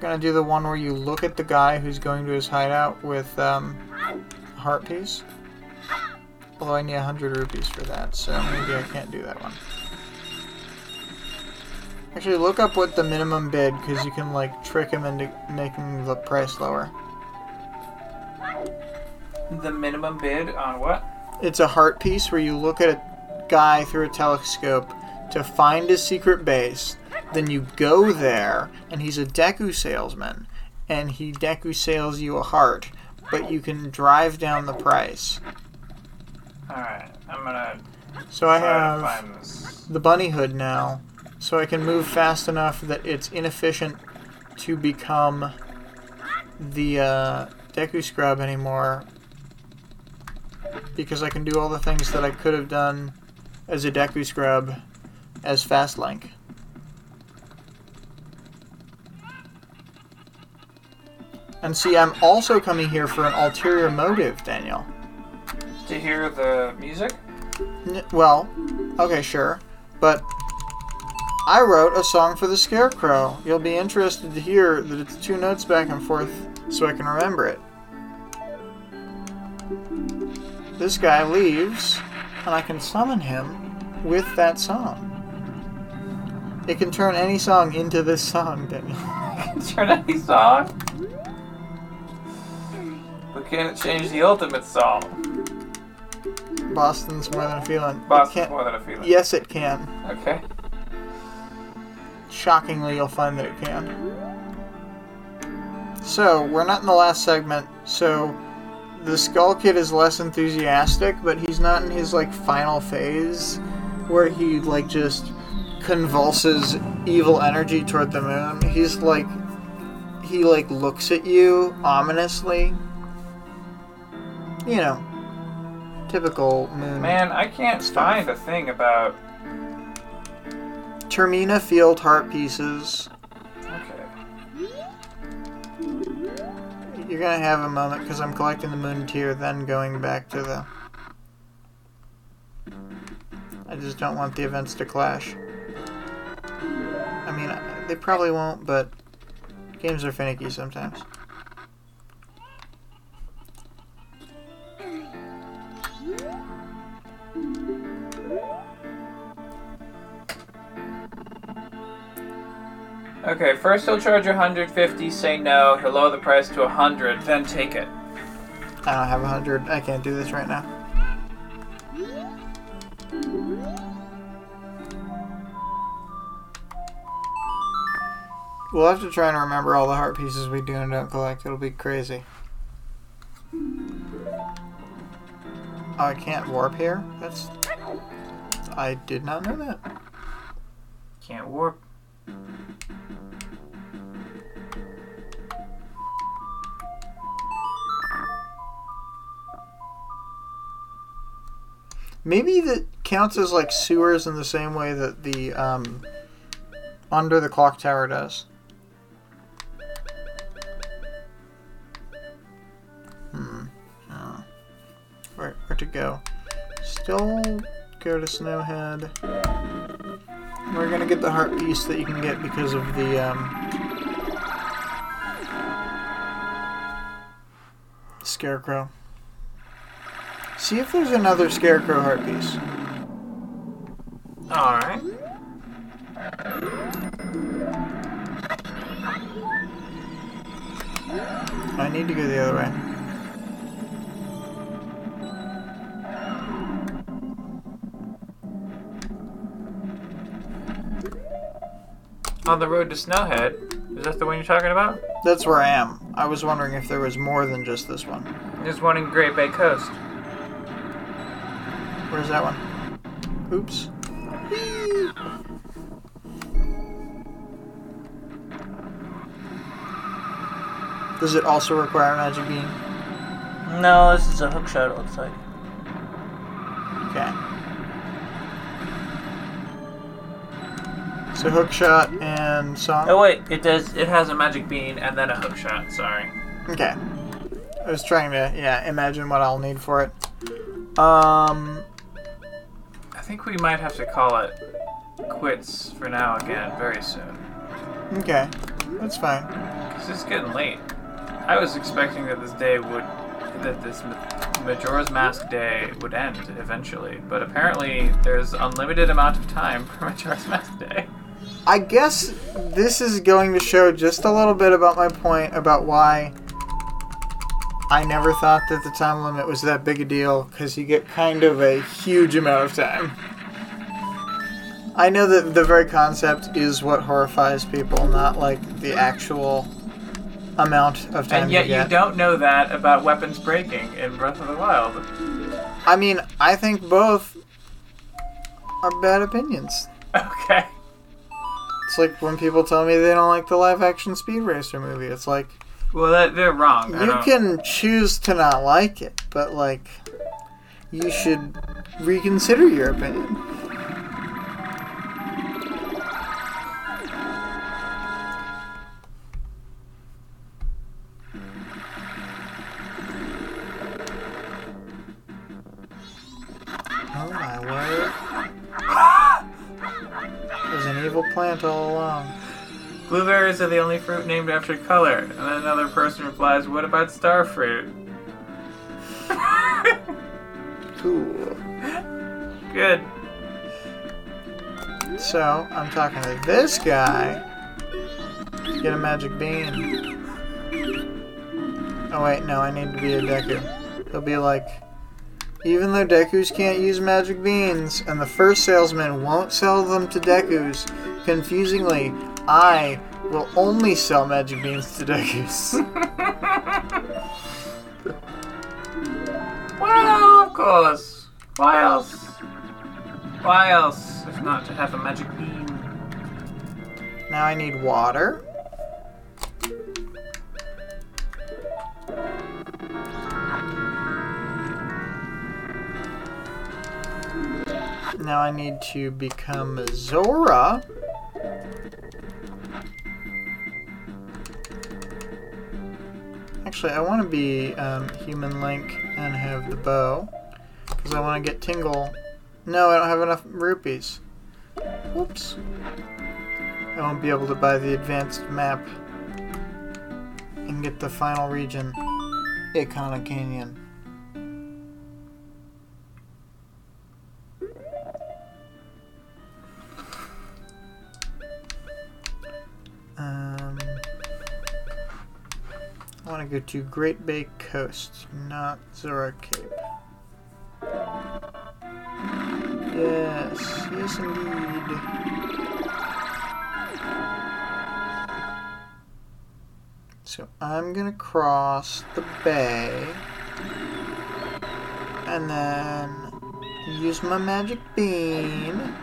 [SPEAKER 2] gonna do the one where you look at the guy who's going to his hideout with um, a heart piece. Although I need 100 rupees for that, so maybe I can't do that one. Actually, look up what the minimum bid, because you can, like, trick him into making the price lower.
[SPEAKER 1] The minimum bid on what?
[SPEAKER 2] It's a heart piece where you look at a guy through a telescope to find his secret base. Then you go there, and he's a Deku salesman, and he Deku sales you a heart, but you can drive down the price.
[SPEAKER 1] Alright, I'm gonna
[SPEAKER 2] So I have the bunny hood now, so I can move fast enough that it's inefficient to become the uh, Deku Scrub anymore, because I can do all the things that I could have done as a Deku Scrub as Fast Link. And see, I'm also coming here for an ulterior motive, Daniel.
[SPEAKER 1] To hear the music?
[SPEAKER 2] N- Well, okay, sure. But I wrote a song for the Scarecrow. You'll be interested to hear that it's two notes back and forth so I can remember it. This guy leaves, and I can summon him with that song. It can turn any song into this song, Daniel.
[SPEAKER 1] Turn any song? But can it change the ultimate song?
[SPEAKER 2] Boston's more than a feeling. It
[SPEAKER 1] Boston's
[SPEAKER 2] can't-
[SPEAKER 1] more than a feeling.
[SPEAKER 2] Yes, it can.
[SPEAKER 1] Okay.
[SPEAKER 2] Shockingly, you'll find that it can. So, we're not in the last segment, so the Skull Kid is less enthusiastic, but he's not in his, like, final phase where he, like, just convulses evil energy toward the moon. He's, like, he, like, looks at you ominously. You know, typical moon.
[SPEAKER 1] Man, I can't find a thing about.
[SPEAKER 2] Termina Field Heart Pieces.
[SPEAKER 1] Okay.
[SPEAKER 2] You're gonna have a moment because I'm collecting the moon tear, then going back to the. I just don't want the events to clash. I mean, they probably won't, but games are finicky sometimes.
[SPEAKER 1] Okay, first he'll charge 150, say no, he'll lower the price to 100, then take it.
[SPEAKER 2] I don't have a hundred. I can't do this right now. We'll have to try and remember all the heart pieces we do and don't collect. It'll be crazy. I can't warp here? That's. I did not know that.
[SPEAKER 1] Can't warp.
[SPEAKER 2] Maybe that counts as like sewers in the same way that the um, under the clock tower does. To go? Still go to Snowhead. We're gonna get the heart piece that you can get because of the um, scarecrow. See if there's another scarecrow heart piece.
[SPEAKER 1] Alright.
[SPEAKER 2] I need to go the other way.
[SPEAKER 1] On the road to Snowhead, Is that the one you're talking about?
[SPEAKER 2] That's where I am. I was wondering if there was more than just this one.
[SPEAKER 1] There's one in Great Bay Coast.
[SPEAKER 2] Where's that one? Oops. Does it also require magic bean?
[SPEAKER 3] No, this is a hook shot. It looks like.
[SPEAKER 2] Okay. So hook shot and song.
[SPEAKER 3] Oh wait, it does.
[SPEAKER 1] It has a magic bean and then a hook shot. Sorry.
[SPEAKER 2] Okay. I was trying to yeah imagine what I'll need for it. Um.
[SPEAKER 1] I think we might have to call it quits for now again very soon.
[SPEAKER 2] Okay. That's fine.
[SPEAKER 1] Because it's getting late. I was expecting that this day would, that this Ma- Majora's Mask day would end eventually, but apparently there's unlimited amount of time for Majora's Mask day.
[SPEAKER 2] I guess this is going to show just a little bit about my point about why I never thought that the time limit was that big a deal because you get kind of a huge amount of time. I know that the very concept is what horrifies people, not like the actual amount of time
[SPEAKER 1] And yet
[SPEAKER 2] you
[SPEAKER 1] you don't know that about weapons breaking in Breath of the Wild.
[SPEAKER 2] I mean, I think both are bad opinions.
[SPEAKER 1] Okay.
[SPEAKER 2] It's like when people tell me they don't like the live action Speed Racer movie. It's like,
[SPEAKER 1] Well, that, they're wrong. I
[SPEAKER 2] You
[SPEAKER 1] don't-
[SPEAKER 2] can choose to not like it, but like, you should reconsider your opinion. Oh my word. Evil plant all along.
[SPEAKER 1] Blueberries are the only fruit named after color. And then another person replies, What about star fruit?
[SPEAKER 2] Cool.
[SPEAKER 1] Good.
[SPEAKER 2] So, I'm talking to this guy get a magic bean. Oh wait, no, I need to be a Deku. He'll be like, even though Dekus can't use magic beans, and the first salesman won't sell them to Dekus, confusingly, I will only sell magic beans to Dekus.
[SPEAKER 1] Well, of course. Why else? Why else if not to have a magic bean?
[SPEAKER 2] now I need water. Now I need to become Zora. Actually, I want to be um, Human Link and have the bow. Because I want to get Tingle. No, I don't have enough rupees. Whoops. I won't be able to buy the advanced map and get the final region, Ikana Canyon. Um, I want to go to Great Bay Coast, not Zora Cape. Yes, yes indeed. So I'm gonna cross the bay and then use my magic bean.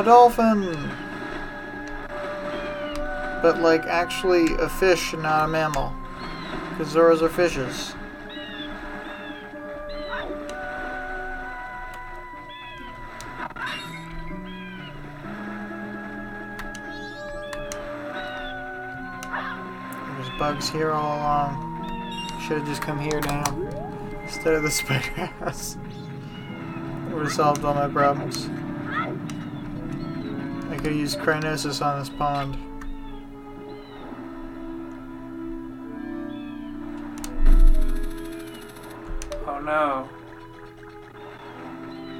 [SPEAKER 2] A dolphin! But, like, actually a fish and not a mammal. Because Zoras are fishes. There's bugs here all along. Should have just come here now. Instead of the spider house. Would have solved all my problems. I could use Crinosis on this pond.
[SPEAKER 1] Oh no.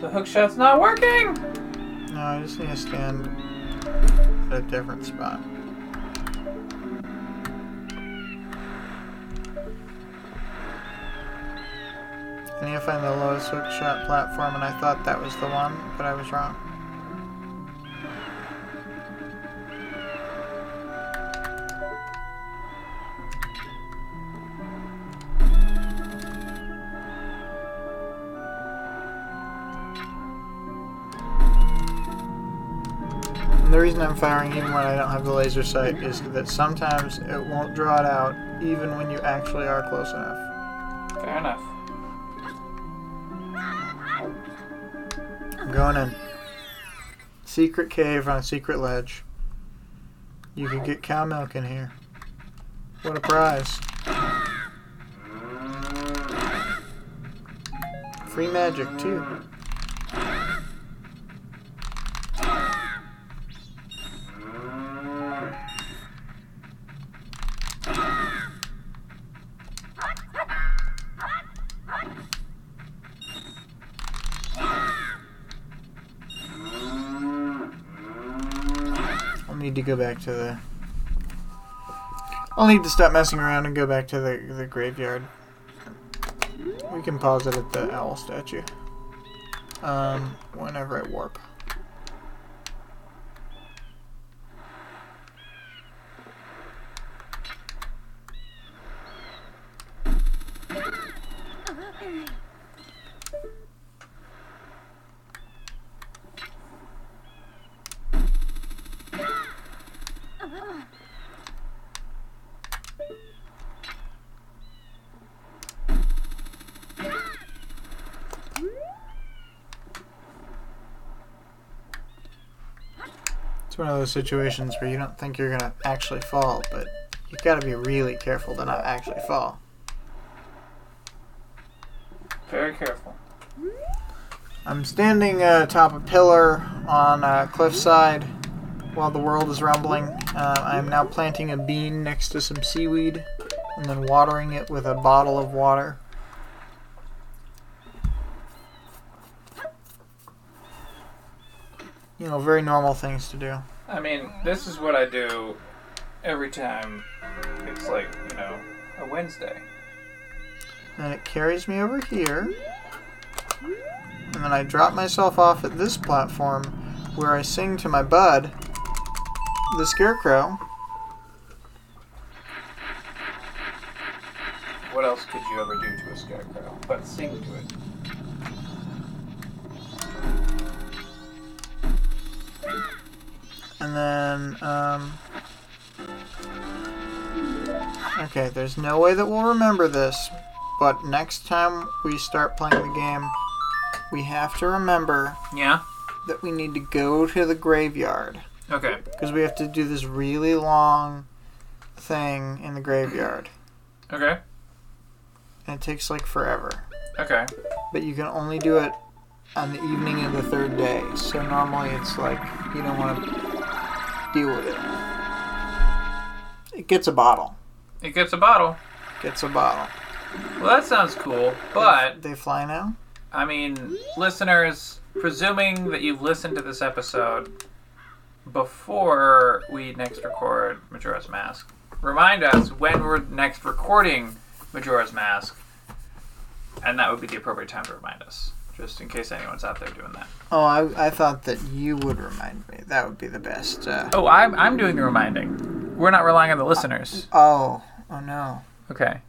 [SPEAKER 1] The hook shot's not working!
[SPEAKER 2] No, I just need to stand at a different spot. I need to find the lowest hook shot platform, and I thought that was the one, but I was wrong. I'm firing even when I don't have the laser sight is that sometimes it won't draw it out even when you actually are close enough.
[SPEAKER 1] Fair enough.
[SPEAKER 2] I'm going in. Secret cave on a secret ledge. You could get cow milk in here. What a prize. Free magic, too. I'll need to go back to the. I'll need to stop messing around and go back to the, the graveyard. We can pause it at the owl statue. Um, whenever I warp. It's one of those situations where you don't think you're gonna actually fall, but you gotta be really careful to not actually fall.
[SPEAKER 1] Very careful.
[SPEAKER 2] I'm standing uh, atop a pillar on a cliffside while the world is rumbling. Uh, I'm now planting a bean next to some seaweed and then watering it with a bottle of water. You know, very normal things to do.
[SPEAKER 1] I mean, this is what I do every time it's like, you know, a Wednesday.
[SPEAKER 2] Then it carries me over here. And then I drop myself off at this platform where I sing to my bud, the scarecrow.
[SPEAKER 1] What else could you ever do to a scarecrow but sing to it?
[SPEAKER 2] And then, um. Okay, there's no way that we'll remember this, but next time we start playing the game, we have to remember
[SPEAKER 1] Yeah?
[SPEAKER 2] that we need to go to the graveyard.
[SPEAKER 1] Okay.
[SPEAKER 2] Because we have to do this really long thing in the graveyard.
[SPEAKER 1] Okay.
[SPEAKER 2] And it takes like forever.
[SPEAKER 1] Okay.
[SPEAKER 2] But you can only do it on the evening of the third day. So normally it's like you don't want to deal with it. It gets a bottle.
[SPEAKER 1] It gets a bottle.
[SPEAKER 2] Gets a bottle.
[SPEAKER 1] Well, that sounds cool, but
[SPEAKER 2] They fly now?
[SPEAKER 1] I mean, listeners, presuming that you've listened to this episode before we next record Majora's Mask, remind us when we're next recording Majora's Mask, and that would be the appropriate time to remind us, just in case anyone's out there doing that.
[SPEAKER 2] Oh, I, I thought that you would remind me. That would be the best. Uh,
[SPEAKER 1] Oh, I'm, I'm doing the reminding. We're not relying on the listeners.
[SPEAKER 2] oh, oh no.
[SPEAKER 1] Okay.